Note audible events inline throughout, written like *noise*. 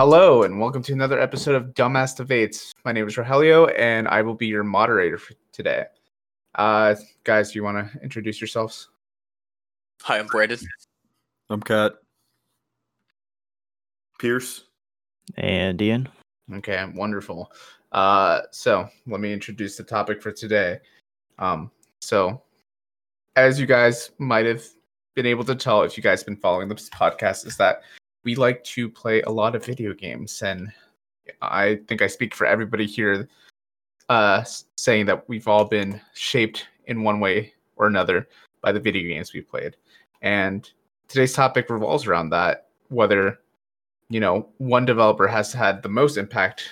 Hello, and welcome to another episode of Dumbass Debates. My name is Rogelio, and I will be your moderator for today. Uh, guys, do you want to introduce yourselves? Hi, I'm Brandon. I'm Kat. Pierce. And Ian. Okay, wonderful. Uh, so let me introduce the topic for today. Um, so as you guys might have been able to tell if you guys have been following this podcast, is that we like to play a lot of video games, and I think I speak for everybody here, uh, saying that we've all been shaped in one way or another by the video games we've played. And today's topic revolves around that, whether you know one developer has had the most impact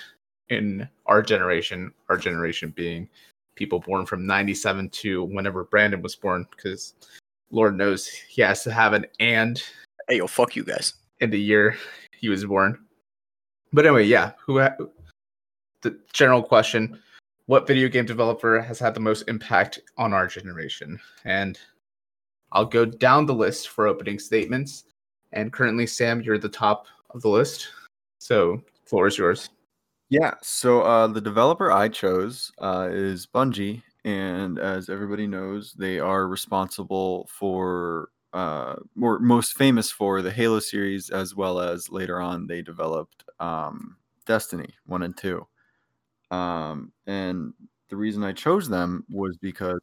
in our generation, our generation being people born from 97 to whenever Brandon was born, because Lord knows he has to have an and Hey, yo, fuck you guys. In the year he was born. But anyway, yeah, who ha- the general question, what video game developer has had the most impact on our generation? And I'll go down the list for opening statements. And currently, Sam, you're at the top of the list. So, floor is yours. Yeah. So uh, the developer I chose uh, is Bungie, and as everybody knows, they are responsible for, uh, or most famous for the Halo series, as well as later on they developed um, Destiny one and two. Um, and the reason I chose them was because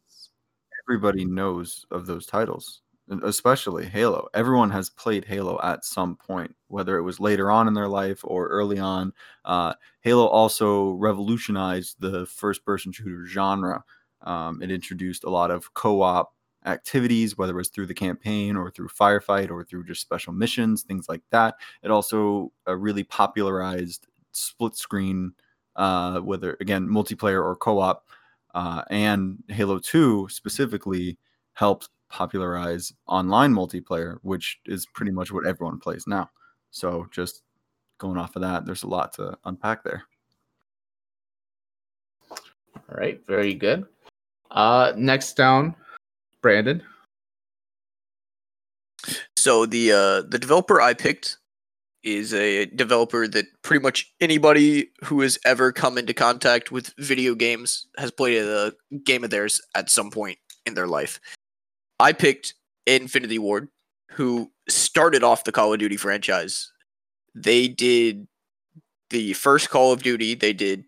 everybody knows of those titles, especially Halo. Everyone has played Halo at some point, whether it was later on in their life or early on. Uh, Halo also revolutionized the first person shooter genre. Um, it introduced a lot of co op activities, whether it was through the campaign or through firefight or through just special missions, things like that. It also uh, really popularized split screen, uh, whether again, multiplayer or co op. Uh, and Halo 2 specifically helped popularize online multiplayer, which is pretty much what everyone plays now. So just going off of that, there's a lot to unpack there. All right, very good. Uh, next down, Brandon. So the uh, the developer I picked is a developer that pretty much anybody who has ever come into contact with video games has played a game of theirs at some point in their life. I picked Infinity Ward, who started off the Call of Duty franchise. They did the first Call of Duty. They did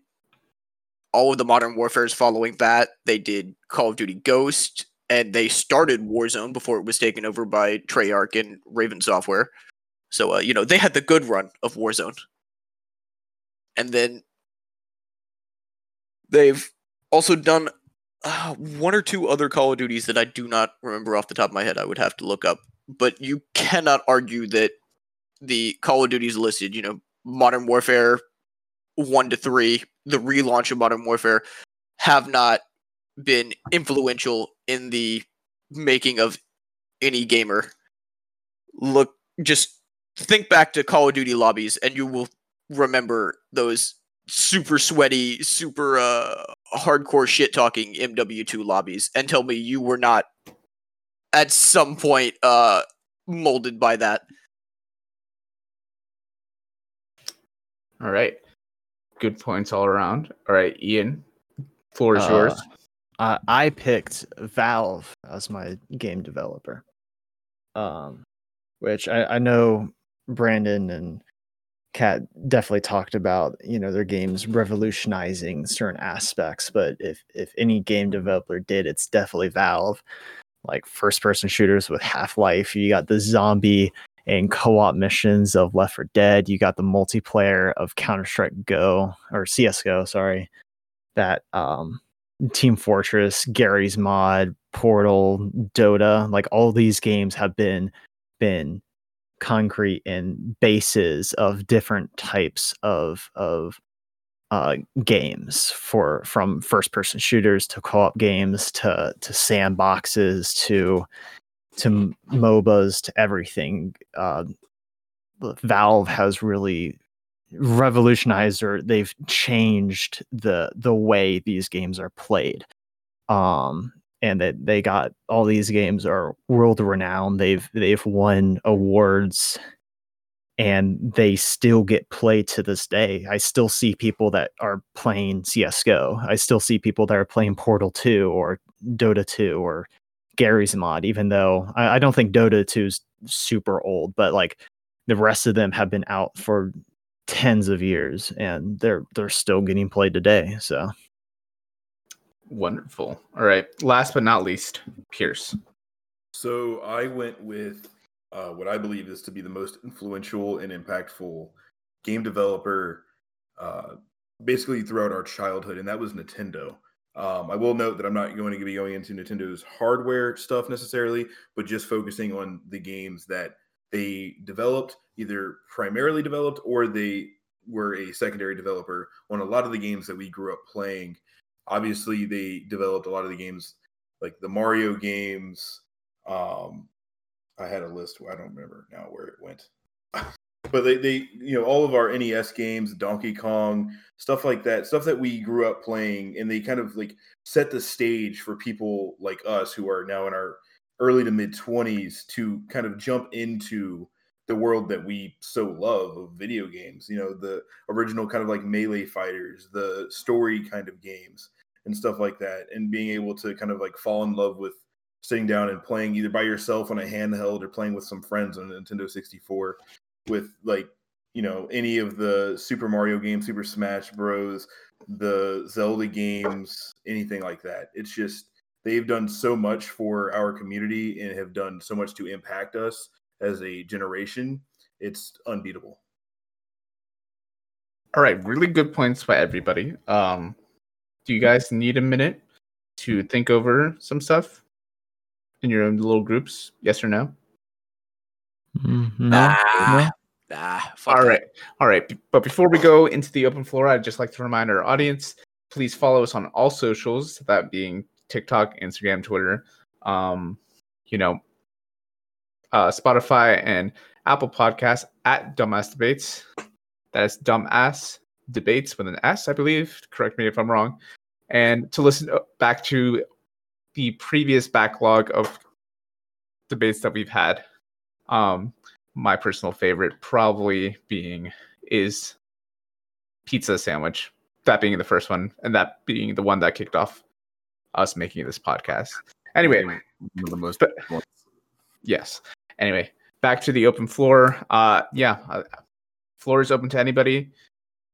all of the Modern Warfares following that. They did Call of Duty Ghost, and they started Warzone before it was taken over by Treyarch and Raven Software. So, uh, you know, they had the good run of Warzone. And then they've also done uh, one or two other Call of Duties that I do not remember off the top of my head. I would have to look up. But you cannot argue that the Call of Duties listed, you know, Modern Warfare 1 to 3, the relaunch of Modern Warfare, have not been influential in the making of any gamer. Look, just think back to Call of Duty lobbies and you will remember those super sweaty, super uh, hardcore shit talking MW2 lobbies and tell me you were not at some point uh, molded by that. All right, good points all around. All right, Ian, floor is Uh, yours. Uh, I picked Valve as my game developer, um, which I, I know Brandon and Kat definitely talked about. You know their games revolutionizing certain aspects, but if if any game developer did, it's definitely Valve. Like first person shooters with Half Life, you got the zombie and co-op missions of Left 4 Dead. You got the multiplayer of Counter Strike Go or CS:GO, sorry. That um Team Fortress, Garry's Mod, Portal, Dota, like all these games have been been concrete in bases of different types of of uh, games for from first person shooters to co-op games to to sandboxes to to MOBAs to everything. Uh, Valve has really revolutionized or they've changed the the way these games are played um and that they got all these games are world renowned they've they've won awards and they still get played to this day. I still see people that are playing CS:GO. I still see people that are playing Portal 2 or Dota 2 or Garry's Mod, even though I, I don't think Dota 2 is super old, but like the rest of them have been out for tens of years and they're they're still getting played today. So Wonderful. All right. Last but not least, Pierce. So I went with uh, what I believe is to be the most influential and impactful game developer, uh, basically throughout our childhood, and that was Nintendo. Um, I will note that I'm not going to be going into Nintendo's hardware stuff necessarily, but just focusing on the games that they developed, either primarily developed or they were a secondary developer on a lot of the games that we grew up playing. Obviously, they developed a lot of the games like the Mario games. Um, I had a list. I don't remember now where it went. *laughs* but they, they, you know, all of our NES games, Donkey Kong, stuff like that, stuff that we grew up playing, and they kind of like set the stage for people like us who are now in our early to mid 20s to kind of jump into the world that we so love of video games you know the original kind of like melee fighters the story kind of games and stuff like that and being able to kind of like fall in love with sitting down and playing either by yourself on a handheld or playing with some friends on a Nintendo 64 with like you know any of the Super Mario games, Super Smash Bros, the Zelda games, anything like that. It's just they've done so much for our community and have done so much to impact us as a generation. It's unbeatable. All right, really good points by everybody. Um, do you guys need a minute to think over some stuff in your own little groups? Yes or no? mm, no, Nah, no. nah. Fuck All that. right, all right. But before we go into the open floor, I'd just like to remind our audience: please follow us on all socials, that being TikTok, Instagram, Twitter. Um, you know, uh, Spotify and Apple Podcasts at Dumbass Debates. That is Dumbass Debates with an S, I believe. Correct me if I'm wrong. And to listen uh, back to the previous backlog of debates that we've had. Um, my personal favorite probably being is pizza sandwich. That being the first one, and that being the one that kicked off us making this podcast. Anyway, One of the most But- yes. Anyway, back to the open floor. Uh, yeah, uh, floor is open to anybody.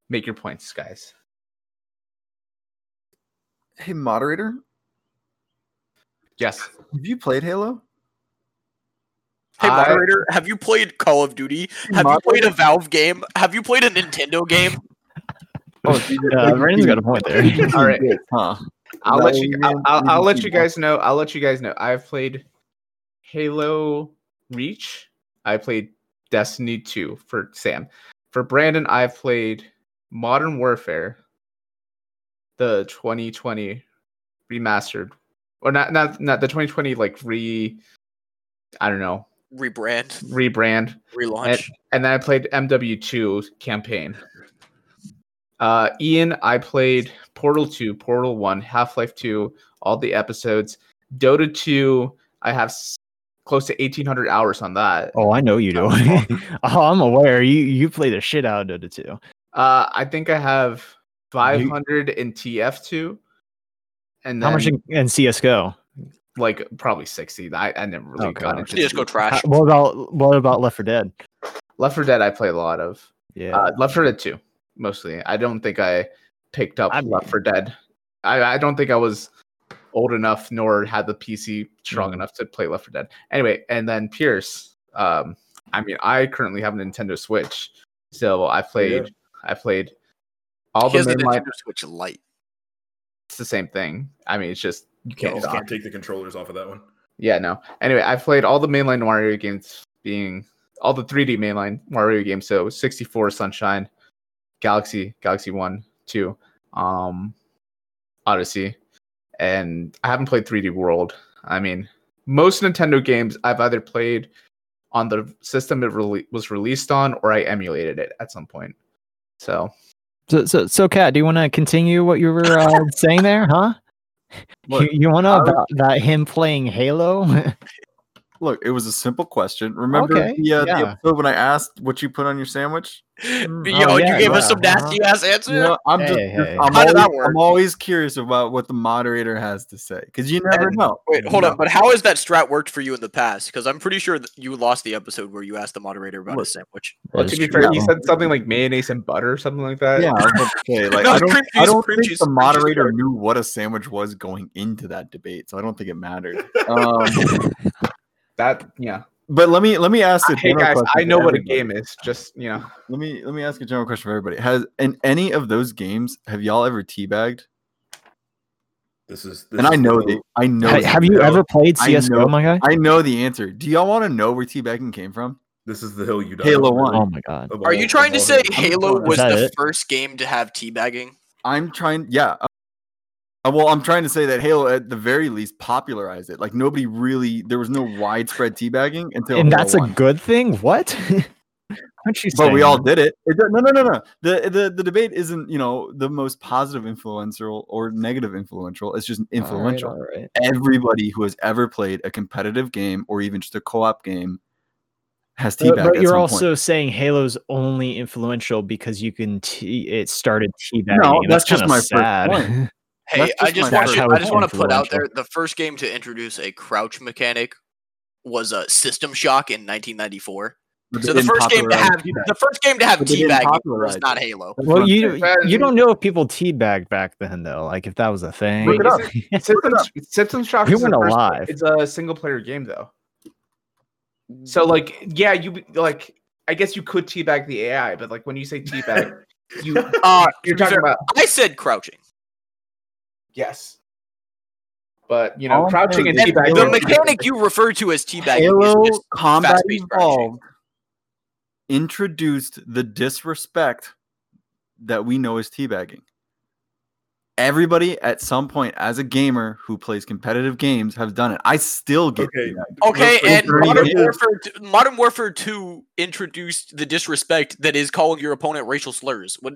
Make your points, guys. Hey, moderator, Yes. have you played Halo? Hey, I- moderator, have you played Call of Duty? Have you played a Valve game? Have you played a Nintendo game? Oh, so you- Uh, you- Brandon's you- got a point there. *laughs* All right. *laughs* huh? I'll that let you. you I'll. I'll, I'll let you guys know. I'll let you guys know. I've played Halo Reach. I played Destiny 2 for Sam. For Brandon, I've played Modern Warfare, the 2020 remastered, or not not not the 2020 like re. I don't know Rebrand, rebrand, relaunch. and then I played MW2 campaign. Uh, Ian, I played Portal 2, Portal 1, Half Life 2, all the episodes. Dota 2, I have s- close to 1,800 hours on that. Oh, I know you do. *laughs* oh, I'm aware. You you play the shit out of Dota 2. Uh, I think I have 500 in TF2, and then How much in, in CS:GO? like probably 60. I, I never really Okay, got okay. into CS:GO trash. How- what about what about Left 4 Dead? Left 4 Dead. I play a lot of. Yeah. Uh, Left 4 Dead 2, mostly. I don't think I picked up I Left 4 Dead. I, I don't think I was old enough nor had the PC strong Mhm. enough to play Left 4 Dead. Anyway, and then Pierce. Um, I mean, I currently have a Nintendo Switch, so I played. I played all He the has mainline. Nintendo Switch Lite. It's the same thing. I mean, it's just you You can't. just can't take the controllers off of that one. Yeah, no. Anyway, I've played all the mainline Mario games, being all the 3D mainline Mario games. So 64 Sunshine, Galaxy, Galaxy One, Two, um, Odyssey, and I haven't played 3D World. I mean, most Nintendo games I've either played on the system it rele- was released on, or I emulated it at some point. So So so so Kat, do you want to continue what you were uh, saying there, huh? What? You, you want to I about that him playing Halo? *laughs* Look, it was a simple question. Remember Okay, the, uh, the yeah. episode when I asked what you put on your sandwich? *laughs* Mm, Yo, oh, you yeah, gave us yeah, some uh-huh. nasty ass answer. You know, I'm just, Hey, hey. I'm, always. I'm always curious about what the moderator has to say because you never And- know. Wait, hold No. on. But how has that strat worked for you in the past? Because I'm pretty sure that you lost the episode where you asked the moderator about Look, a sandwich. Well, to be fair, you said something like mayonnaise and butter or something like that. Yeah, I was about *laughs* like No, I don't, cream I don't cream think cheese, the cream cheese moderator butter. knew what a sandwich was going into that debate, so I don't think it mattered. Um, *laughs* That yeah. but let me let me ask a Hey guys, question I know what a game is. Just you know, Let me let me ask a general question for everybody. Has in any of those games have y'all ever teabagged? This is this And I know the the I know. Ha- the have you ever played I CS:GO, know- my guy? I know the answer. Do y'all want to know where teabagging came from? this is the hill you die Halo on, One. really, Oh my god! Are you trying to say Halo was the it? first game to have teabagging? I'm trying. Yeah. Uh, well, I'm trying to say that Halo, at the very least, popularized it. Like nobody really, there was no widespread teabagging until. And Halo that's a 1. good thing. What? *laughs* Aren't you But we all did it. it. No, no, no, no. The, the the debate isn't you know the most positive influential or negative influential. It's just influential. All right, all right. Everybody who has ever played a competitive game or even just a co-op game has But, teabagged. but at you're also point. saying Halo's only influential because you can. T- it started teabagging. No, and that's just my first sad. point. *laughs* Hey, That's I just just want to. I just want to put out there the first game to introduce a crouch mechanic was a System Shock in 1994. But So the first game to have teabag. the first game to have But they didn't teabagging was not. Halo. Well, you saying. saying. you don't know if people teabagged back then though. Like if that was a thing. Look it up. *laughs* System, System Shock We is weren't alive. It's a single player game though. So like, yeah, you like. I guess you could teabag the AI, but like when you say teabag, you *laughs* Uh, you're talking about I said crouching. Yes. But you know, All crouching and teabagging. The mechanic you refer to as teabagging Halo is just Combat fast-paced crouching. Introduced the disrespect that we know as teabagging. Everybody at some point as a gamer who plays competitive games have done it. I still get Okay. teabagged. Okay, Let's- and Modern Warfare, t- Modern Warfare 2 introduced the disrespect that is calling your opponent racial slurs. What?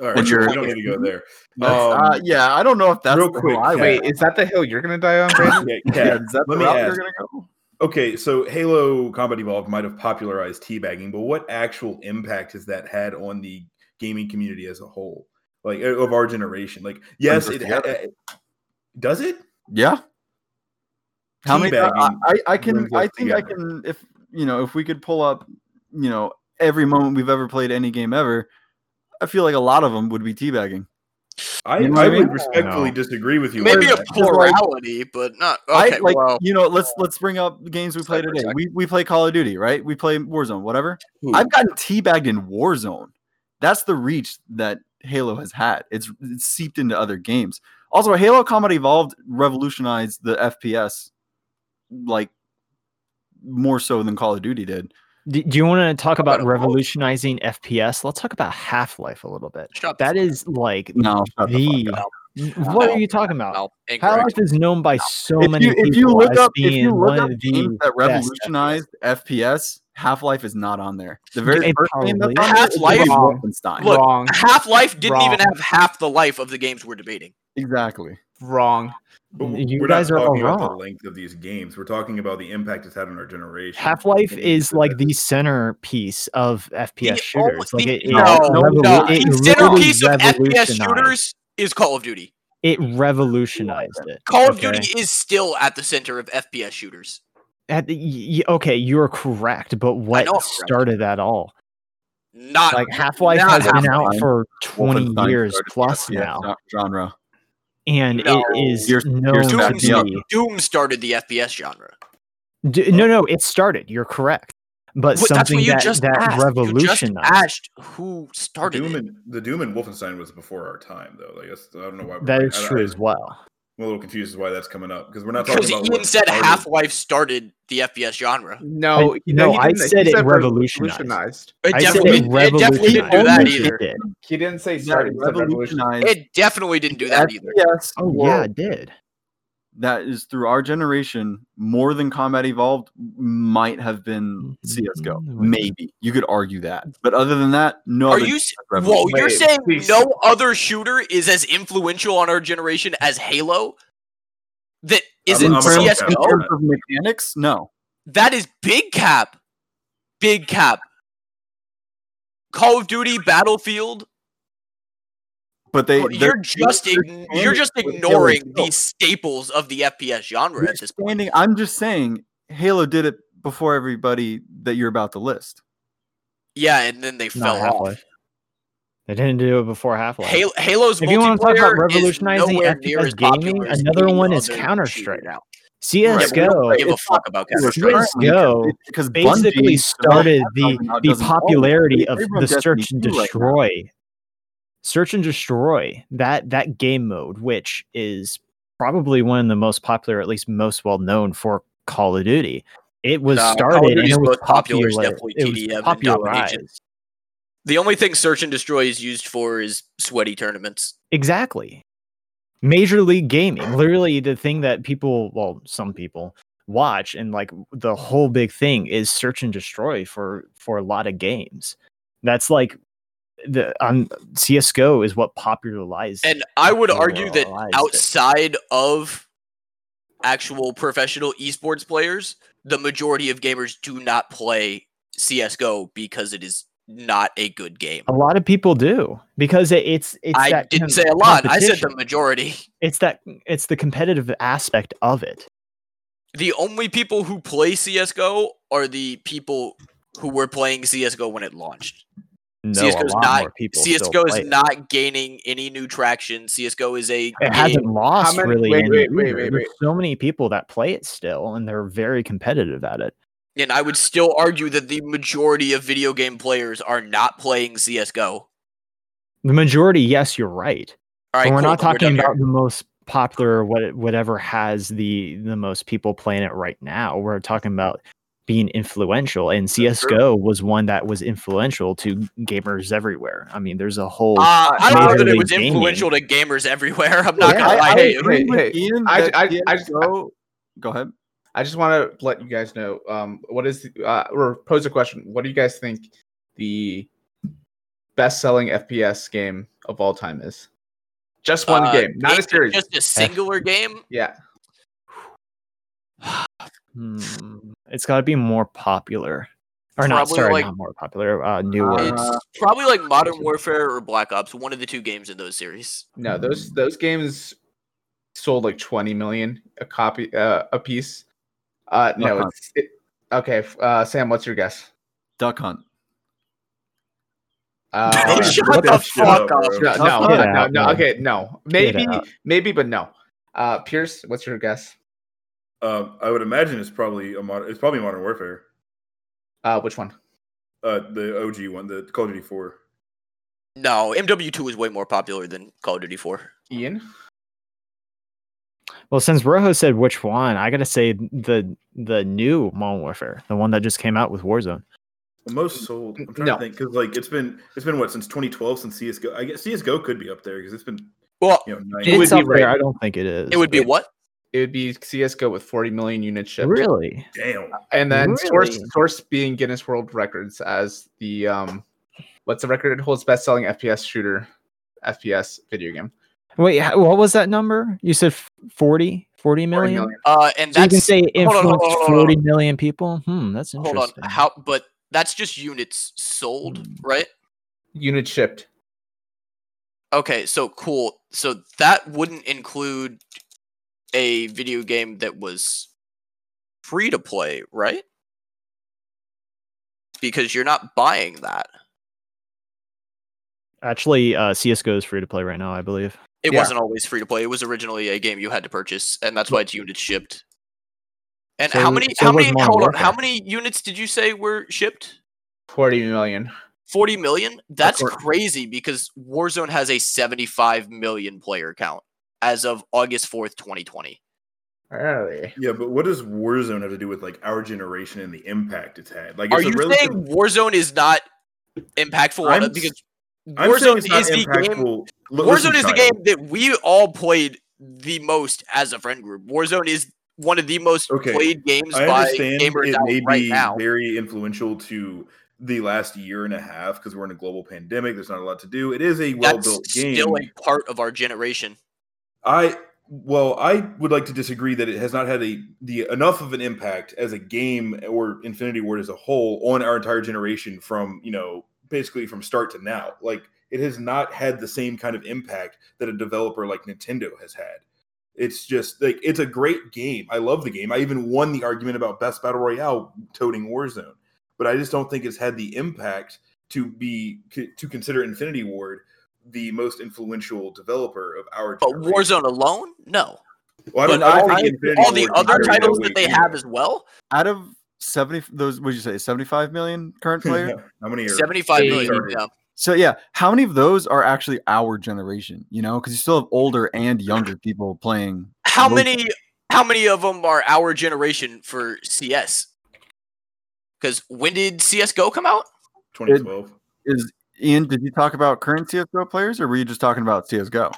All right, When we you're- don't need to go there. That's- Um, uh, yeah, I don't know if that's real the quick, hill I Wait, is that the hill you're gonna die on, Brandon? Yeah, *laughs* Yeah, Kat, is that the let me route you're gonna go? Okay, so Halo Combat Evolved might have popularized teabagging, but what actual impact has that had on the gaming community as a whole, like of our generation? Like, yes, us it together. uh, does it. Yeah. How many? I, Teabagging I, I can. I think I can. If you know, if we could pull up, you know, every moment we've ever played any game ever, I feel like a lot of them would be teabagging. I, You know what I I would respectfully No. disagree with you. Maybe a that. plurality, but not. Okay, I like. well, you know, let's let's bring up the games we play Sorry for a today. We we play Call of Duty, right? We play Warzone, whatever. Who? I've gotten teabagged in Warzone. That's the reach that Halo has had. It's, it's seeped into other games. Also, Halo Combat Evolved revolutionized the FPS, like more so than Call of Duty did. Do, do you want to talk about about a revolutionizing FPS? Let's talk about Half Life a little bit. shut the That like No, the the. What No. are you talking about? No, Half Life is known by so if many you, people if you look as up if you look up of games the that revolutionized FPS, Half Life is not on there. The very It first game that's probably on there is Half-Life- Wolfenstein. Look, wrong, Half Life didn't even have half the life of the games we're debating. exactly. Wrong. But You we're guys not are all talking about the length of these games. We're talking about the impact it's had on our generation. Half Life is like the centerpiece of FPS The shooters. only- Like it, it, no, it no, revolu- no. it The centerpiece of FPS shooters is Call of Duty. It revolutionized it. Call of okay? Duty is still at the center of FPS shooters. At the- y- y- okay, you're correct, but what know correct. started that all? Not Like Half Life not has been out for 20 years plus FPS now, genre. And No. it is Gears- known Gears to back me Doom started the FPS genre. D- no, no, it started. You're correct, but But that's something what you that just that asked. You just revolutionized. asked who started Doom it. and the Doom and Wolfenstein was before our time, though. Like that's, I don't know why. we're That bringing- is I- I- true as well. I'm a little confused as why that's coming up because we're not talking Because about. Ian said started- Half Life started the FPS genre. No, I- no, he I said it revolutionized. revolutionized. It I said definitely, it it definitely didn't do that revolutionized either. it. He didn't say started. he said revolutionized It definitely didn't do that either. FPS Oh yeah, it did. That is through our generation more than Combat Evolved might have been CS:GO. Mhm. Maybe you could argue that, but other than that, no. Are other you? game s- has Whoa, you're Wait, saying please. no other shooter is as influential on our generation as Halo? That isn't I'm- I'm- I'm- in CS:GO. terms of mechanics, no. That is big cap. Big cap. Call of Duty, Battlefield. But they Well, they're- you're just ign- you're just with Halo ignoring still. these staples of the FPS genre They're at this point. standing- I'm just saying, Halo did it before everybody that you're about to list. Yeah, and then they Not fell Half off. Life. They didn't do it before Half Life. Halo, Halo's If you want to talk about multiplayer is revolutionizing nowhere FPS gaming, another one is Counter Strike. now. CS:GO Yeah, but we don't give a fuck about Counter Strike. CS:GO because- because basically started the the doesn't own it. popularity of the search and 2 right now. destroy. Search and destroy that that game mode, which is probably one of the most popular, at least most well known for Call of Duty. It was of started and it was popular. It was popularized. The only thing Search and Destroy is used for is sweaty tournaments. Exactly. Major League Gaming, literally the thing that people, well, some people watch, and like the whole big thing is search and destroy for for a lot of games. That's like the um, CS:GO is what popularized. And I would argue that Popularized it. outside of actual professional esports players, the majority of gamers do not play CS:GO because it is not a good game. a lot of people do because it, it's it's I didn't say a lot. I said the majority. It's that it's the competitive aspect of it. The only people who play CS:GO are the people who were playing CS:GO when it launched. No, CS:GO a is lot not. CS:GO is not gaining any new traction. CS:GO is a it game- hasn't lost many- really wait, wait, wait, wait, wait. so many people that play it still and they're very competitive at it and I would still argue that the majority of video game players are not playing CS:GO. the majority yes you're right All right, but we're cool, not then we're talking here. about the most popular what whatever has the the most people playing it right now we're talking about being influential and csgo was one that was influential to gamers everywhere i mean there's a whole Uh, I don't know that it was gaming. influential to gamers everywhere. I'm not Yeah, gonna lie. I Hey, agree. hey, Hey, Ian, I- I- I just- CS:GO Go ahead. I just want to let you guys know um, what is the, uh, or pose a question. What do you guys think the best-selling FPS game of all time is? Just one uh, game, not a series. Just a singular game. yeah, *sighs* hmm, it's got to be more popular or not Probably sorry like- not more popular uh newer It's probably like Modern Warfare or Black Ops. One of the two games in those series. no, those those games sold like 20 million a copy uh, a piece. Uh, no, Duck it's it, okay. Uh, Sam, what's your guess? Duck Hunt. Uh, *laughs* Shut the the- fuck up. no, no, no, no, out, no, man. okay, no, maybe, maybe, but no. Uh, Pierce, what's your guess? Um, I would imagine it's probably a mod- it's probably Modern Warfare. Uh, which one? Uh, the OG one, the Call of Duty Four. No, MW2 is way more popular than Call of Duty 4. Ian? well since rojo said which one i gotta say the the new modern warfare the one that just came out with warzone The most sold. I'm trying No. to think because like it's been it's been what since 2012 since CS:GO. I guess CS:GO could be up there because it's been Well, you know nine It would it's be up there right. i don't think it is it would be what? It would be CS:GO with 40 million units shipped. really Damn. And then source Really? source being Guinness World Records as the um, what's the record? It holds best-selling FPS shooter, FPS video game. wait what was that number you said f- 40 40 40 million million. Uh, and so you that's can say hold on, hold on, hold on, hold on. million people hmm that's interesting. hold on. How? But that's just units sold, right? Units shipped. Okay, so cool. So that wouldn't include a video game that was free to play, right? Because you're not buying that. actually uh csgo is free to play right now i believe It Yeah. wasn't always free to play. It was originally a game you had to purchase, and that's why it's units shipped. And how many? so how many? Hold on. How many units did you say were shipped? 40 million. 40 million? That's crazy because Warzone has a 75 million player count as of August 4th, 2020. Really? Yeah, but what does Warzone have to do with like our generation and the impact it's had? Like, Are you relative- saying Warzone is not impactful I'm? Because I'm Warzone is the game. L- Warzone is the game that we all played the most as a friend group. Warzone is one of the most Okay, played games I by understand gamers it out may right be now. very influential to the last year and a half because we're in a global pandemic. There's not a lot to do. It is a well-built game. still a part of our generation. I Well, I would like to disagree that it has not had a the enough of an impact as a game or Infinity Ward as a whole on our entire generation from you know basically from start to now. Like it has not had the same kind of impact that a developer like Nintendo has had. It's just like it's a great game. I love the game. I even won the argument about best battle royale toting Warzone, but I just don't think it's had the impact to be to consider Infinity Ward the most influential developer of our. But generation. Warzone alone, no. Well, I don't, I don't all, think the, Infinity all the other titles that that they have as well, Out of seventy, those would you say seventy-five million current *laughs* players? How many are seventy-five Eight. million. Yeah. So yeah, how many of those are actually our generation? You know, because you still have older and younger people playing. How Most- many? How many of them are our generation for CS? Because when did CS:GO come out? 2012? Is Ian? Did you talk about current CS:GO players, or were you just talking about CS:GO?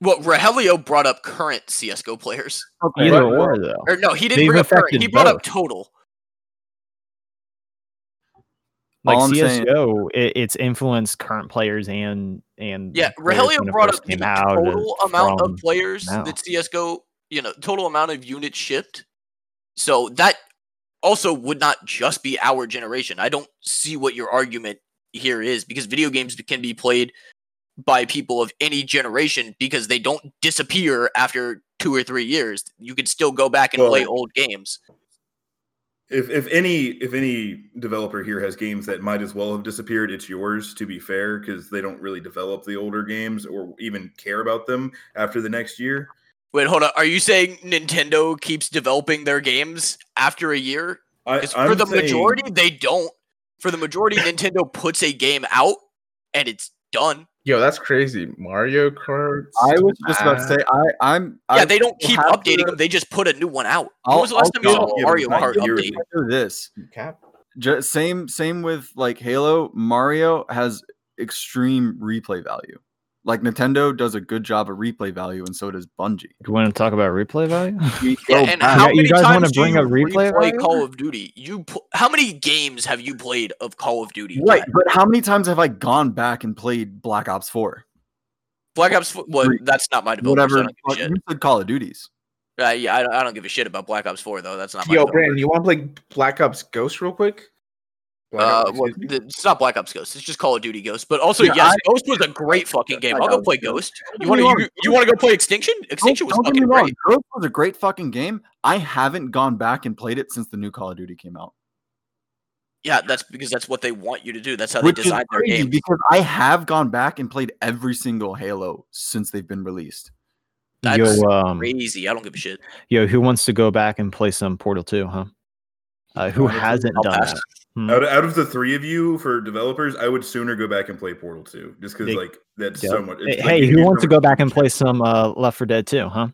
Well, Rogelio brought up current CS:GO players, Okay, Either but- or though. or no, he didn't They've bring up current. affected He brought up total. Like All I'm saying- CS:GO, it, it's influenced current players and and Yeah, players Rogelio when it brought up the total amount of players now. that CS:GO, you know, total amount of units shipped. So that also would not just be our generation. I don't see what your argument here is because video games can be played by people of any generation because they don't disappear after two or three years. You can still go back and play old games. If if any if any developer here has games that might as well have disappeared, it's yours. To be fair, because they don't really develop the older games or even care about them after the next year. Wait, hold on. Are you saying Nintendo keeps developing their games after a year? I, for the saying- majority, they don't. For the majority, Nintendo puts a game out and it's done. Yo, that's crazy. Mario Kart. I was just about to say I, I'm. Yeah, I they don't keep updating to- them. They just put a new one out. I'll- when was the last I'll time you saw go- Mario Kart update? do this. Cap. Just same same with like Halo. Mario has extreme replay value. Like Nintendo does a good job of replay value, and so does Bungie. Do you want to talk about replay value? *laughs* Yeah, go *laughs* and back- how Yeah, you many guys wanna times do bring you up replay replay value? Call of Duty? You pl- how many games have you played of Call of Duty? right, but how many times have I gone back and played Black Ops Four? Black Ops. Four- Well, Three. that's not my developer. Whatever. So I don't give a fuck- shit. You said Call of Duties. Uh, yeah, I don't, I don't give a shit about Black Ops Four though. That's not. Yo, developer. Brandon, you want to play Black Ops Ghost real quick? Black Uh, Ops, well, excuse me? th- it's not Black Ops Ghost. It's just Call of Duty Ghost. But also, Yeah, yes, I- Ghost was a great fucking game. I I'll go play Ghost. You want to? You, you want to go play Extinction? Extinction was Don't- don't get fucking me wrong, great. Ghost was a great fucking game. I haven't gone back and played it since the new Call of Duty came out. Yeah, that's because that's what they want you to do. That's how Which they is design their crazy games. because I have gone back and played every single Halo since they've been released. That's yo, um, crazy. I don't give a shit. yo, who wants to go back and play some Portal 2, huh? Uh, who hasn't done that? Hmm. Out of, out of the three of you for developers, I would sooner go back and play Portal 2 just because like that's Yeah. so much. Hey, like hey, who wants to go back and play some uh, Left 4 Dead 2, huh?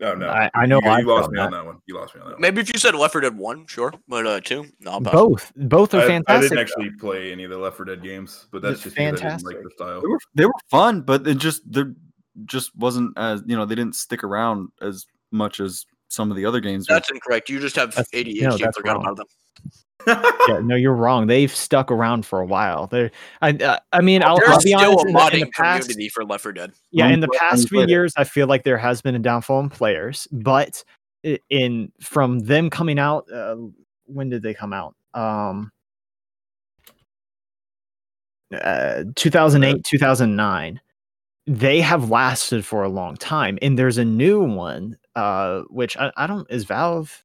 Oh no, I- I know you, I've you lost done me on that. that one. You lost me on that one. Maybe if you said Left 4 Dead One, sure, but uh, two, no, I'll pass. Both, both are I, I didn't actually play any of the Left 4 Dead games, but that's They're just because like fantastic. the style. They were they were fun, but it just there just wasn't as you know they didn't stick around as much as some of the other games. That's incorrect. You just have That's- ADHD. no, and that's forgot wrong. about them. *laughs* yeah, no, you're wrong. They've stuck around for a while. They're, I, uh, I mean, I'll, There's I'll be still honest. a In the, modding the past, community for Left 4 Dead. yeah, I'm in the past few it- years, I feel like there has been a downfall in players, but in from them coming out, uh, when did they come out? Um, uh, 2008, 2009. They have lasted for a long time, and there's a new one, uh, which I, I don't is Valve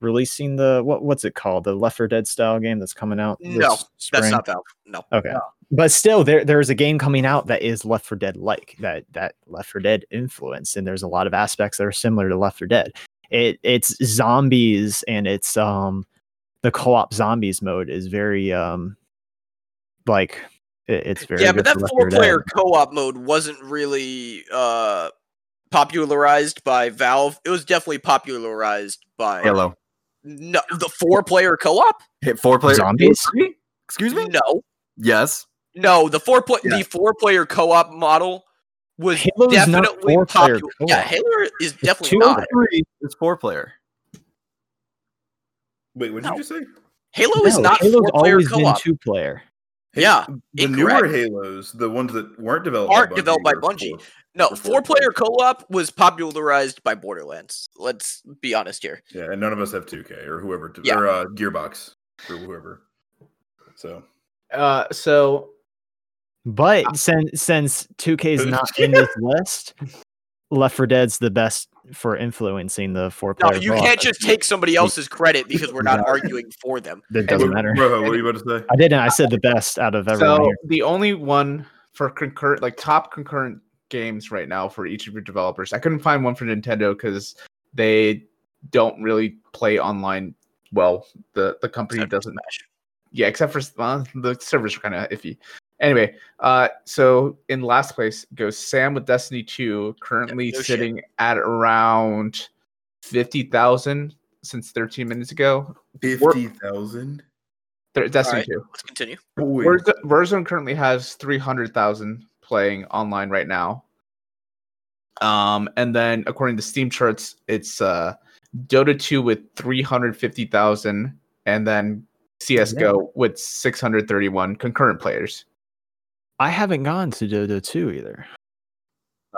releasing the what what's it called the Left 4 Dead style game that's coming out. No, That's not Valve. No. Okay. But still, there there's a game coming out that is Left 4 Dead like that that Left 4 Dead influence, and there's a lot of aspects that are similar to Left 4 Dead. It it's zombies and it's um the co-op zombies mode is very um like it- it's very Yeah, but that four player co-op mode wasn't really uh popularized by Valve. It was definitely popularized by Halo. No, the four player co-op? Hit four player Zombies? Excuse me. No. Yes. No, the four play Yeah. the four player co-op model was Halo definitely popular. Yeah, co-op. Halo is definitely two not. of Three is four player. Wait, what did No. you just say? Halo is not Halo's four player always been co-op. two player. Yeah, the newer. Halos, the ones that weren't developed Aren't by Bungie, developed by Bungie. four- No, four four-player. co op was popularized by Borderlands. Let's be honest here. Yeah, and none of us have 2K or whoever, de- Yeah. or uh, Gearbox or whoever. So Uh, so But since since 2K is *laughs* not in this list, Left 4 Dead's the best for influencing the four player. No, player. you can't just take somebody else's credit because we're not *laughs* arguing for them. That doesn't What- matter. Rojo, what are you about to say? I didn't. I said the best out of everyone so here. the only one for concurrent, like top concurrent games right now for each of your developers, I couldn't find one for Nintendo because they don't really play online well. The the company Except doesn't Smash. yeah, except for well, the servers are kind of iffy. Anyway, uh, so in last place goes Sam with Destiny 2, currently no shit. sitting at around 50,000 since 13 minutes ago. Fifty thousand. Destiny Alright. 2. Let's continue. Warzo- Warzone currently has 300,000 playing online right now. Um, and then according to Steam charts, it's uh, Dota 2 with 350,000 and then CS:GO with 631 concurrent players. I haven't gone to Dota 2 either.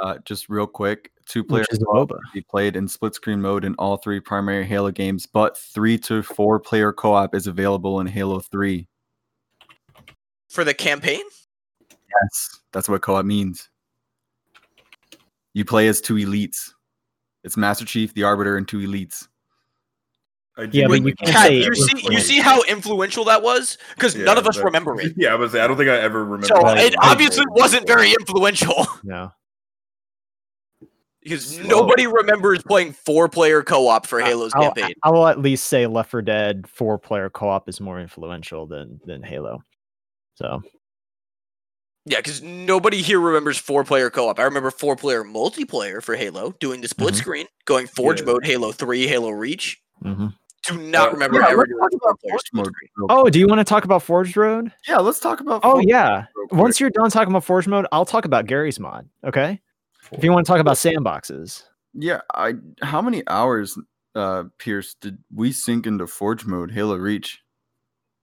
Uh, just real quick, two players Which is co-op MOBA. can be played in split screen mode in all three primary Halo games, but three to four player co-op is available in Halo 3. For the campaign? Yes, that's what co-op means. You play as two elites. It's Master Chief, the Arbiter, and two elites. Yeah, but you can't Kat, say you see, you see how influential that was because Yeah, none of us that- remember it. *laughs* Yeah, I was. I don't think I ever remember. So Right. it obviously wasn't very influential *laughs* No. because Slow. nobody remembers playing four-player co-op for Halo's I'll, campaign. I will at least say Left 4 Dead four player co op is more influential than than Halo. So Yeah, because nobody here remembers four-player co-op. I remember four-player multiplayer for Halo, doing the split Mhm. screen, going Forge Yeah. mode, Halo Three, Halo Reach. mhm. Do not Uh, remember yeah, ever let's talk about Forge mode Oh, do you want to talk about Forge Road? Yeah, let's talk about. Oh Forge yeah. real Once you're done talking about Forge mode, I'll talk about Garry's mod. Okay. If you want to talk about sandboxes, Yeah, I. How many hours, uh, Pierce, did we sink into Forge mode Halo Reach?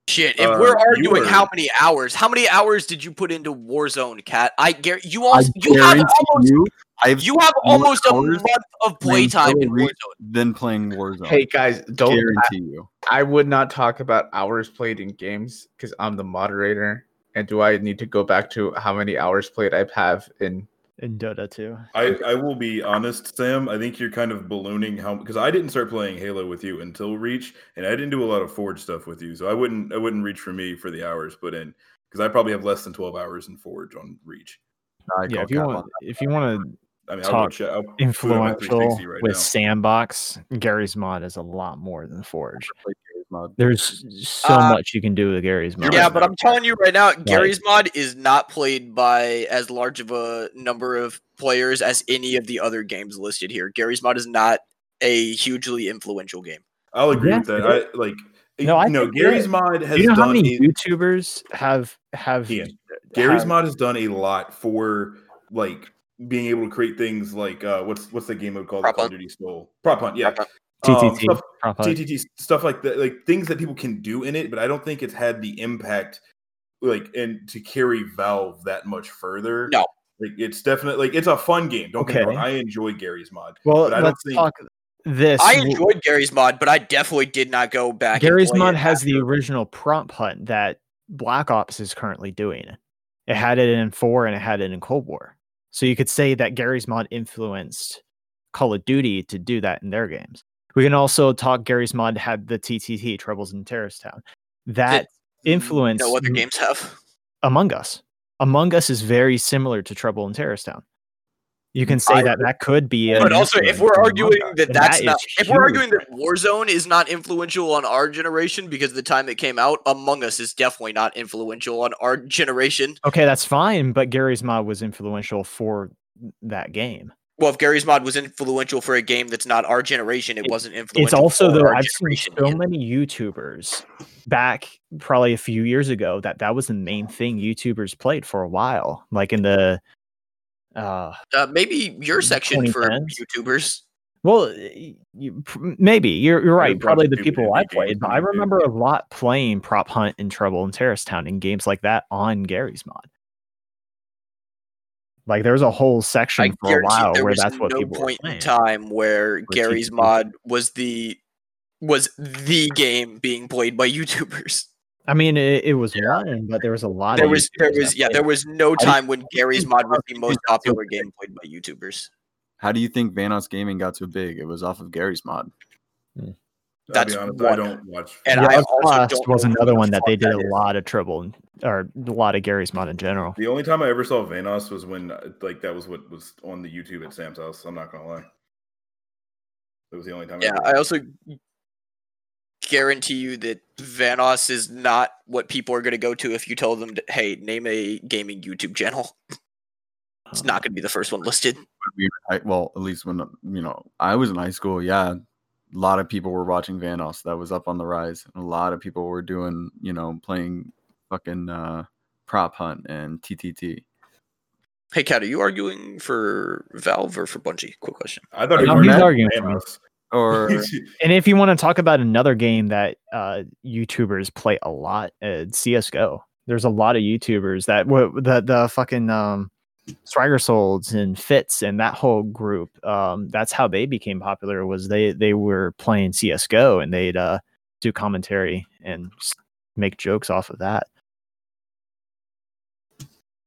Shit, if Uh, we're arguing were- how many hours, how many hours did you put into Warzone, Kat? I gar- you I also you have almost you, I've you have almost a month of playtime in Warzone. than playing Warzone. Hey guys, don't guarantee you. I would not talk about hours played in games because I'm the moderator. And do I need to go back to how many hours played I have in? In Dota 2. I, I will be honest, Sam. I think you're kind of ballooning how because I didn't start playing Halo with you until Reach, and I didn't do a lot of Forge stuff with you, so I wouldn't I wouldn't reach for me for the hours put in because I probably have less than twelve hours in Forge on Reach. I Yeah, if you want, on if you want to I mean, I'll Talk check. I'll put it on my influential right with now. sandbox, Garry's mod is a lot more than Forge. Play Garry's mod. There's so Uh, much you can do with Garry's mod. Yeah, but I'm telling you right now, Garry's mod is not played by as large of a number of players as any of the other games listed here. Garry's mod is not a hugely influential game. I'll agree Yes, with that. I like. No, I no, think it Garry's mod has Do you know how many a- YouTubers have have Yeah. Gary's have- mod has done a lot for like being able to create things like uh what's what's the game mode called? Prop Call of Hunt. Duty stole. Prop Hunt, yeah. Prop Um, TTT? stuff, prop up? TTT stuff like that, like things that people can do in it, but I don't think it's had the impact like and to carry Valve that much further. No. Like it's definitely like it's a fun game. Don't get me wrong. Okay. I enjoy Garry's mod. Well, but I don't let's think- talk this. I w- enjoyed Garry's mod, but I definitely did not go back. and Garry's play mod it has the original prop hunt that Black Ops is currently doing. It had it in four and it had it in Cold War. So you could say that Garry's mod influenced Call of Duty to do that in their games. We can also talk Garry's mod had the TTT Troubles in Terrorist Town. That influence No other games have. Among Us. Among Us is very similar to Trouble in Terrorist Town. You can say I- that that could be. But also, if we're arguing that that's is not, if we're arguing that Warzone is not influential on our generation because of the time it came out, Among Us is definitely not influential on our generation. Okay, that's fine, but Garry's mod was influential for that game. Well, if Garry's mod was influential for a game that's not our generation, it, It- wasn't influential. It's also for though our I've seen so in- many YouTubers back probably a few years ago that that was the main thing YouTubers played for a while, like in the uh uh, maybe your section for YouTubers. Well, you, maybe you're you're right. watch Probably the people I played, but I remember a lot playing Prop Hunt and Trouble in Terrorist Town and games like that on Garry's mod. Like there was a whole section I for a while there where was that's what no people were point in time where Garry's TTT. mod was the was the game being played by *laughs* YouTubers. I mean, it, it was one, but there was a lot. There of was there was yeah there was no time when Garry's mod was the most popular game played by YouTubers. How do you think Vanoss Gaming got so big? It was off of Garry's mod. I'll That's be honest, one. I don't watch. And Yeah, I also Plus was another one that they did that a lot of trouble or a lot of Garry's mod in general. The only time I ever saw Vanoss was when uh, like that was what was on the YouTube at Sam's house. I'm not gonna lie. It was the only time. Yeah, ever I also guarantee you that Vanoss is not what people are going to go to if you tell them, to, "Hey, name a gaming YouTube channel." It's Um, not going to be the first one listed. Well, at least when you know I was in high school, yeah, a lot of people were watching Vanoss. That was up on the rise. And a lot of people were doing, you know, playing fucking uh, prop hunt and TTT. Hey, Kat, are you arguing for Valve or for Bungie? Quick question. I thought he No, was he's arguing for us. Or *laughs* And if you want to talk about another game that uh, YouTubers play a lot, uh, CS:GO. There's a lot of YouTubers that w- the the fucking um, Swagger Souls and Fits and that whole group. Um, that's how they became popular. Was they they were playing CS:GO and they'd uh, do commentary and make jokes off of that.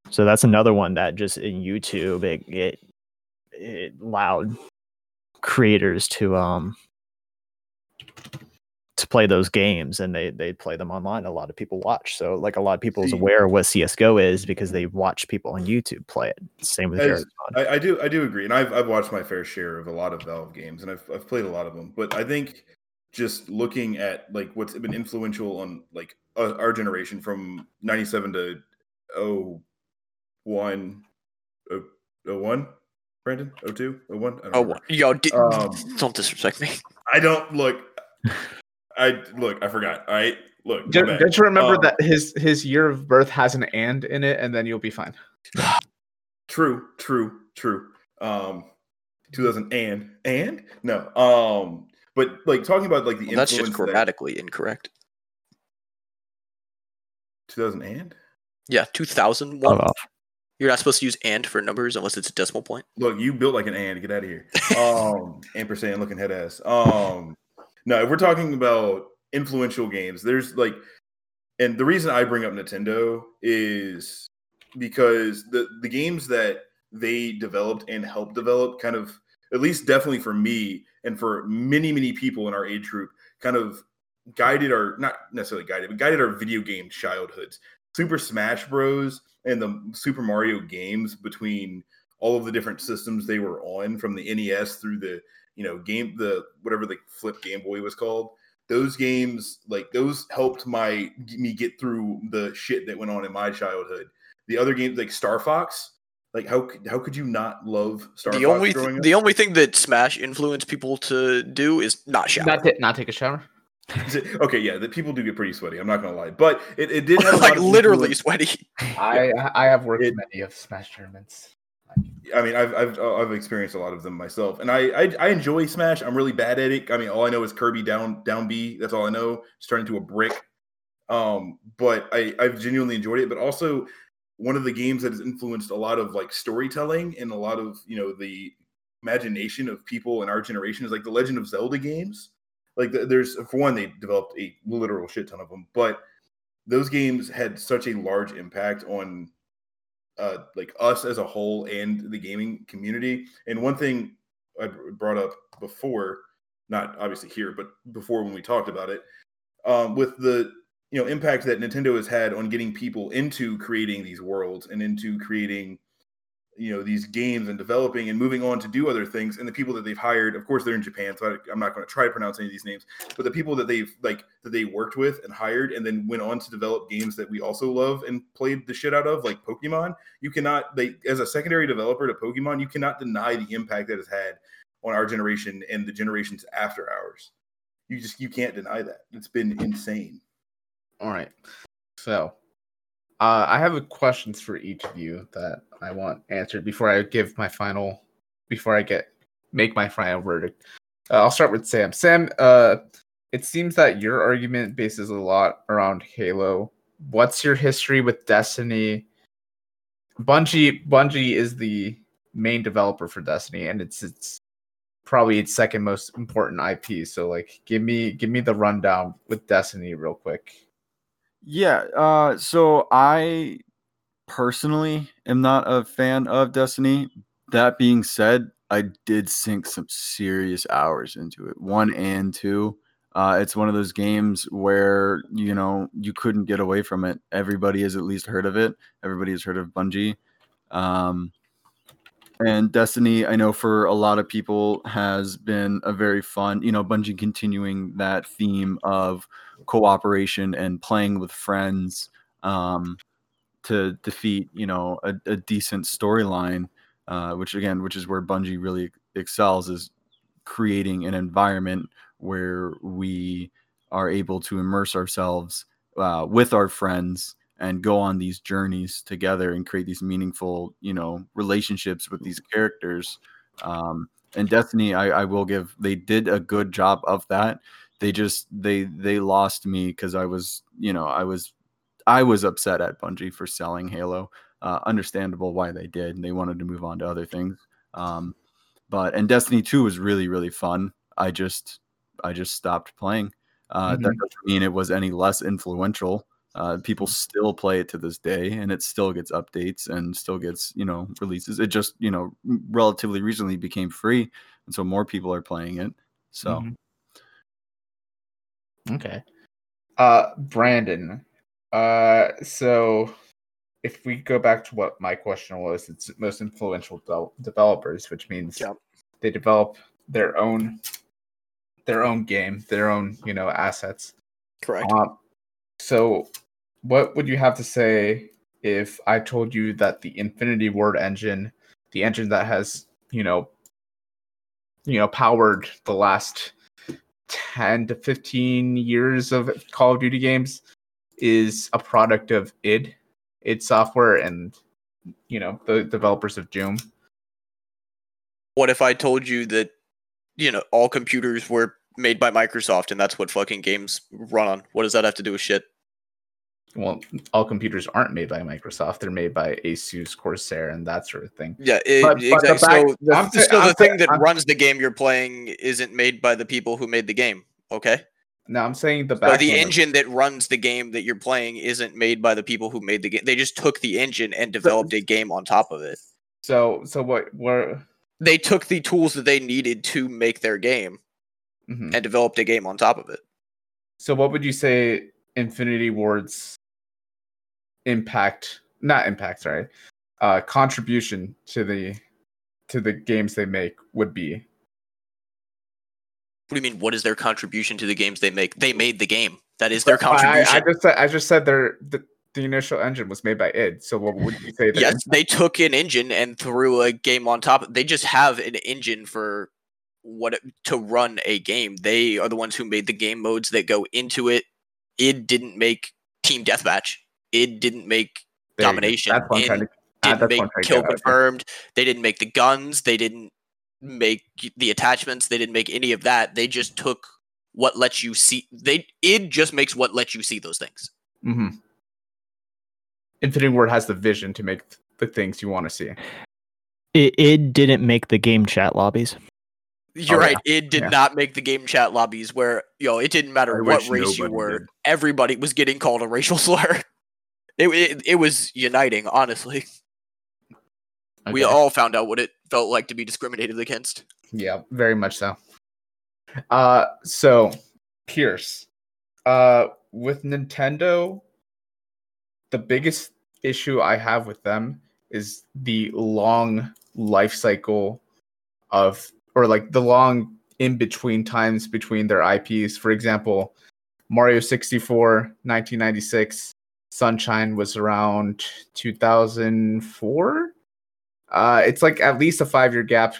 So that's another one that just in YouTube it it, it allowed creators to um to play those games and they they play them online a lot of people watch so like a lot of people is aware of what csgo is because they watch people on youtube play it same with As- I, I do I do agree, and I've I've watched my fair share of a lot of Valve games, and I've I've played a lot of them. But I think just looking at like what's been influential on like uh, our generation from '97 to oh one oh oh one, Brandon oh two oh one. I don't Oh, remember. yo, di- Um, don't disrespect me. I don't look. I look. I forgot. All right. Look. my Just, bad. just remember Um, that his his year of birth has an and in it, and then you'll be fine. True, true, true. Um, 2000 and and no. Um, but like talking about like the Well, that's just influence that- grammatically incorrect. 2000 and Yeah, 2001. Cut off. You're not supposed to use and for numbers unless it's a decimal point. look, you built like an and. Get out of here. Um, *laughs* ampersand looking head ass. Um, no, if we're talking about influential games, there's like, and the reason I bring up Nintendo is because the the games that they developed and helped develop kind of at least definitely for me and for many many people in our age group kind of guided our not necessarily guided but guided our video game childhoods. Super smash bros. and the super mario games between all of the different systems they were on from the nes through the you know game the whatever the flip game boy was called those games like those helped my me get through the shit that went on in my childhood the other games like star fox like how could- how could you not love star the fox only growing th- up? the only thing that Smash influenced people to do is not shower. Not ta- not take a shower. *laughs* okay yeah the people do get pretty sweaty i'm not gonna lie but it, it did have *laughs* like literally sweaty. I I have worked It- many of Smash tournaments. I mean, I've, I've I've experienced a lot of them myself, and I, I I enjoy Smash. I'm really bad at it. I mean, all I know is Kirby down down B. That's all I know. It's turned into a brick. Um, but I I've genuinely enjoyed it. But also, one of the games that has influenced a lot of like storytelling and a lot of you know the imagination of people in our generation is like the Legend of Zelda games. Like the, there's for one, they developed a literal shit ton of them, but those games had such a large impact on uh, like us as a whole and the gaming community. And one thing I brought up before, not obviously here, but before when we talked about it, um, with the you know impact that Nintendo has had on getting people into creating these worlds and into creating you know these games and developing and moving on to do other things. And the people that they've hired of course they're in japan so I, i'm not going to try to pronounce any of these names but the people that they've like that they worked with and hired and then went on to develop games that we also love and played the shit out of like pokemon you cannot they as a secondary developer to pokemon you cannot deny the impact that it's had on our generation and the generations after ours. You just you can't deny that. It's been insane. All right. So, uh, I have questions for each of you that I want answered before I give my final, before I get make my final verdict. Uh, I'll start with Sam. Sam, uh, it seems that your argument bases a lot around Halo. What's your history with Destiny? Bungie Bungie is the main developer for Destiny, and it's it's probably its second most important IP. So like, give me give me the rundown with Destiny real quick. Yeah. Uh, so I personally am not a fan of Destiny. That being said, I did sink some serious hours into it, one and two. Uh, it's one of those games where you know you couldn't get away from it. Everybody has at least heard of it. Everybody has heard of Bungie. Um, and Destiny, I know for a lot of people has been a very fun, you know, Bungie continuing that theme of cooperation and playing with friends um, to defeat, you know, a, a decent storyline. Uh, which again, which is where Bungie really excels, is creating an environment where we are able to immerse ourselves uh, with our friends and go on these journeys together and create these meaningful, you know, relationships with these characters. Um, and Destiny, I, I will give they did a good job of that. They just they they lost me because I was, you know, I was I was upset at Bungie for selling Halo. Uh, understandable why they did. And they wanted to move on to other things. Um, but and Destiny 2 was really really fun. I just I just stopped playing. Uh, Mhm. That doesn't mean it was any less influential. Uh, people still play it to this day, and it still gets updates and still gets you know releases. It just you know relatively recently became free, and so more people are playing it. So Mhm. Okay. Uh Brandon. Uh so if we go back to what my question was, it's most influential del- developers, which means Yep. they develop their own their own game, their own, you know, assets. Correct. Um, so what would you have to say if I told you that the Infinity Ward engine, the engine that has, you know, you know, powered the last 10 to 15 years of Call of Duty games is a product of id, id software and you know, the developers of Doom. What if I told you that, you know, all computers were made by Microsoft and that's what fucking games run on? What does that have to do with shit? Well, all computers aren't made by Microsoft; they're made by Asus, Corsair, and that sort of thing. Yeah, it, But- but the exactly. back- so the, I'm so the I'm sa- thing that I'm- runs the game you're playing isn't made by the people who made the game. Okay. Now I'm saying the So back the engine that runs the game that you're playing isn't made by the people who made the game. They just took the engine and developed a game on top of it. So, so what? Where? They took the tools that they needed to make their game mhm. and developed a game on top of it. So, what would you say Infinity Ward's impact? Not impact, sorry. Uh, contribution to the to the games they make would be. What do you mean? What is their contribution to the games they make? They made the game. That is their I, I just said I just said their the, the initial engine was made by id. So, what would you say? yes, they took an engine and threw a game on top. They just have an engine for what it- to run a game. They are the ones who made the game modes that go into it. Id didn't make Team Deathmatch. It didn't make there domination. That's what trying to. ah, didn't that's make what trying kill get at. confirmed. They didn't make the guns. They didn't make the attachments. They didn't make any of that. They just took what lets you see. They it just makes what lets you see those things. Mm-hmm. Infinity Ward has the vision to make the things you want to see. It, it didn't make the game chat lobbies. You're Oh, right. It did Yeah. not make the game chat lobbies where yo. It didn't matter I what race you were. did. Everybody was getting called a racial *laughs* slur. It, it, it was uniting, honestly. We all found out what it felt like to be discriminated against. Yeah, very much so. Uh so Pierce. Uh with Nintendo, the biggest issue I have with them is the long life cycle of or like the long in between times between their IPs. For example, Mario 64, 1996, Sunshine was around 2004. Uh, it's like at least a five year gap.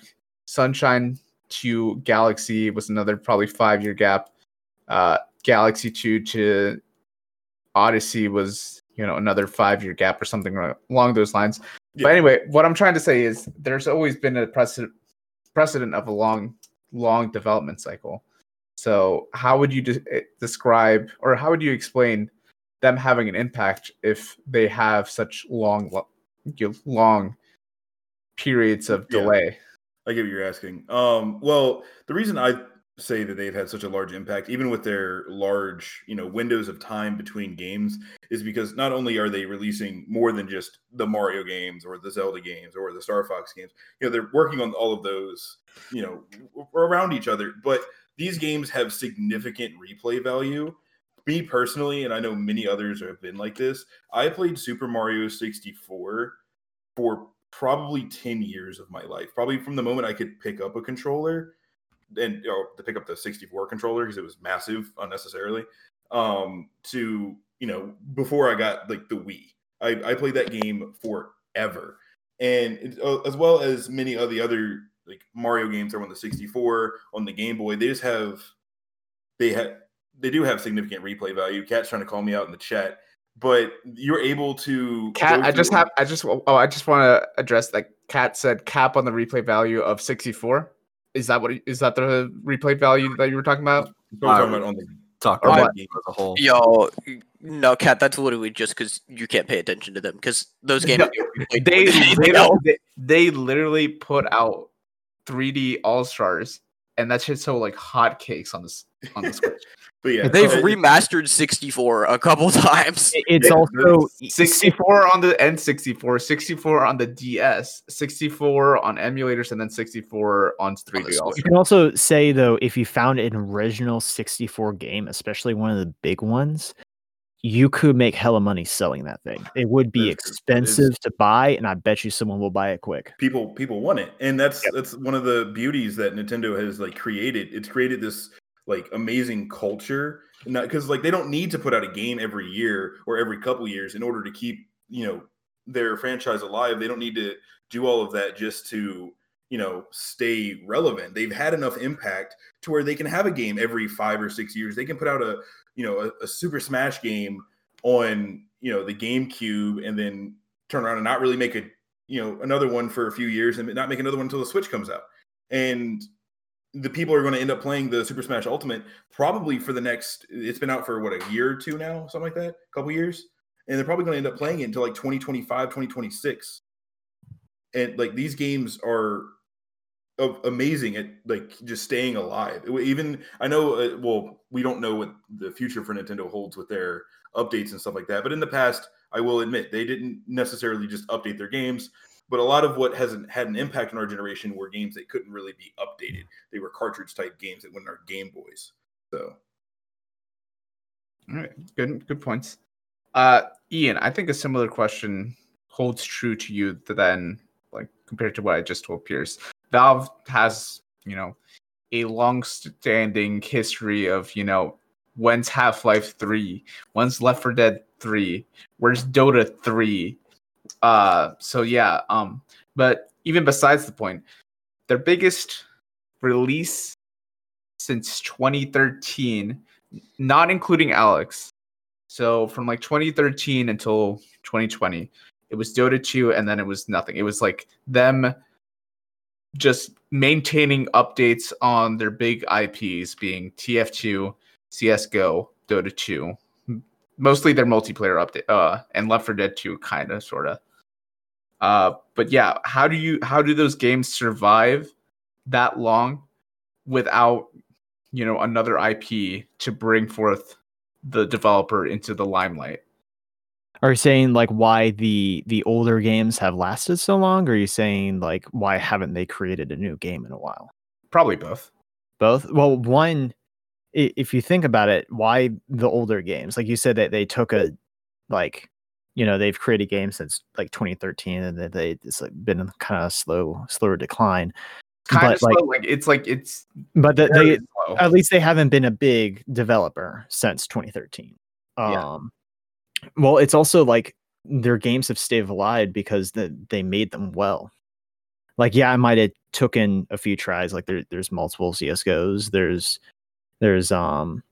Sunshine to Galaxy was another probably five year gap. Uh, Galaxy 2 to Odyssey was, you know, another five year gap or something along those lines. Yeah. But anyway, what I'm trying to say is there's always been a precedent precedent of a long, long development cycle. So, how would you de- eh, describe, or how would you explain them having an impact if they have such long, lo- you know, long periods of Yeah. delay? I get what you're asking. Um, well, the reason I say that they've had such a large impact, even with their large, you know, windows of time between games, is because not only are they releasing more than just the Mario games or the Zelda games or the Star Fox games, you know, they're working on all of those, you know, around each other. But these games have significant replay value. Me personally, and I know many others have been like this. I played Super Mario 64 for probably 10 years of my life probably from the moment i could pick up a controller and you know, to pick up the 64 controller because it was massive unnecessarily um to you know before i got like the wii i, I played that game forever and it, uh, as well as many of the other like mario games are on the 64 on the game boy they just have they have they do have significant replay value Kat's trying to call me out in the chat but you're able to Kat, I just have, I just, oh, I just want to address that. Kat said cap on the replay value of 64. Is that what? Is that the replay value that you were talking about? We're talking about on the Talk about the game as a whole. Yo, no, Kat. That's literally just because you can't pay attention to them because those games. No, They, they they, they, they literally put out 3D All Stars, and that shit's so like hotcakes on this on the *laughs* Switch. but yeah They've so- remastered 64 a couple *laughs* times. It's Yeah, also 64 on the N64, 64 on the DS, 64 on emulators, and then 64 on 3D Switch. All You can also say though, if you found an original 64 game, especially one of the big ones, you could make hella money selling that thing. It would be That's true. It is- expensive to buy, and I bet you someone will buy it quick. people people want it and that's that's one of the beauties that nintendo has like created it's created this like amazing culture not because like they don't need to put out a game every year or every couple years in order to keep you know their franchise alive they don't need to do all of that just to you know stay relevant they've had enough impact to where they can have a game every five or six years they can put out a you know a, a super smash game on you know the gamecube and then turn around and not really make a you know another one for a few years and not make another one until the switch comes out. And the people are going to end up playing the super smash ultimate probably for the next it's been out for what a year or two now something like that a couple years. And they're probably going to end up playing it until like 2025 2026 and like these games are amazing at like just staying alive even i know uh, well we don't know what the future for nintendo holds with their updates and stuff like that but in the past i will admit they didn't necessarily just update their games but a lot of what hasn't had an impact on our generation were games that couldn't really be updated they were cartridge type games that went on our game boys so All right, good good points. Uh, Ian, I think a similar question holds true to you th- then, like compared to what I just told Pierce. Valve has, you know, a long-standing history of, you know, when's Half Life Three, when's Left 4 Dead Three, where's Dota Three. Uh, so yeah, um, but even besides the point, their biggest release since 2013 not including Alyx. So from like 2013 until 2020, it was Dota 2 and then it was nothing. It was like them just maintaining updates on their big IPs being TF2, CS:GO, Dota 2. M- Mostly their multiplayer update uh and Left 4 Dead 2 kind of sort of. Uh but yeah, how do you how do those games survive that long without you know another IP to bring forth the developer into the limelight. Are you saying like why the the older games have lasted so long? Or are you saying like why haven't they created a new game in a while? Probably both. Both. Well, one, if you think about it, why the older games? Like you said that they took a like, you know, they've created games since like 2013, and they it's like been in kind of slow, slower decline. Kind But, of slow. like- Like, it's like it's But the, they slow. at least they haven't been a big developer since 2013. Yeah. Um, Well, it's also like their games have stayed alive because the, they made them well. Like, yeah, I might have taken in a few tries. Like, there, there's multiple CS:GOs. There's, there's, um,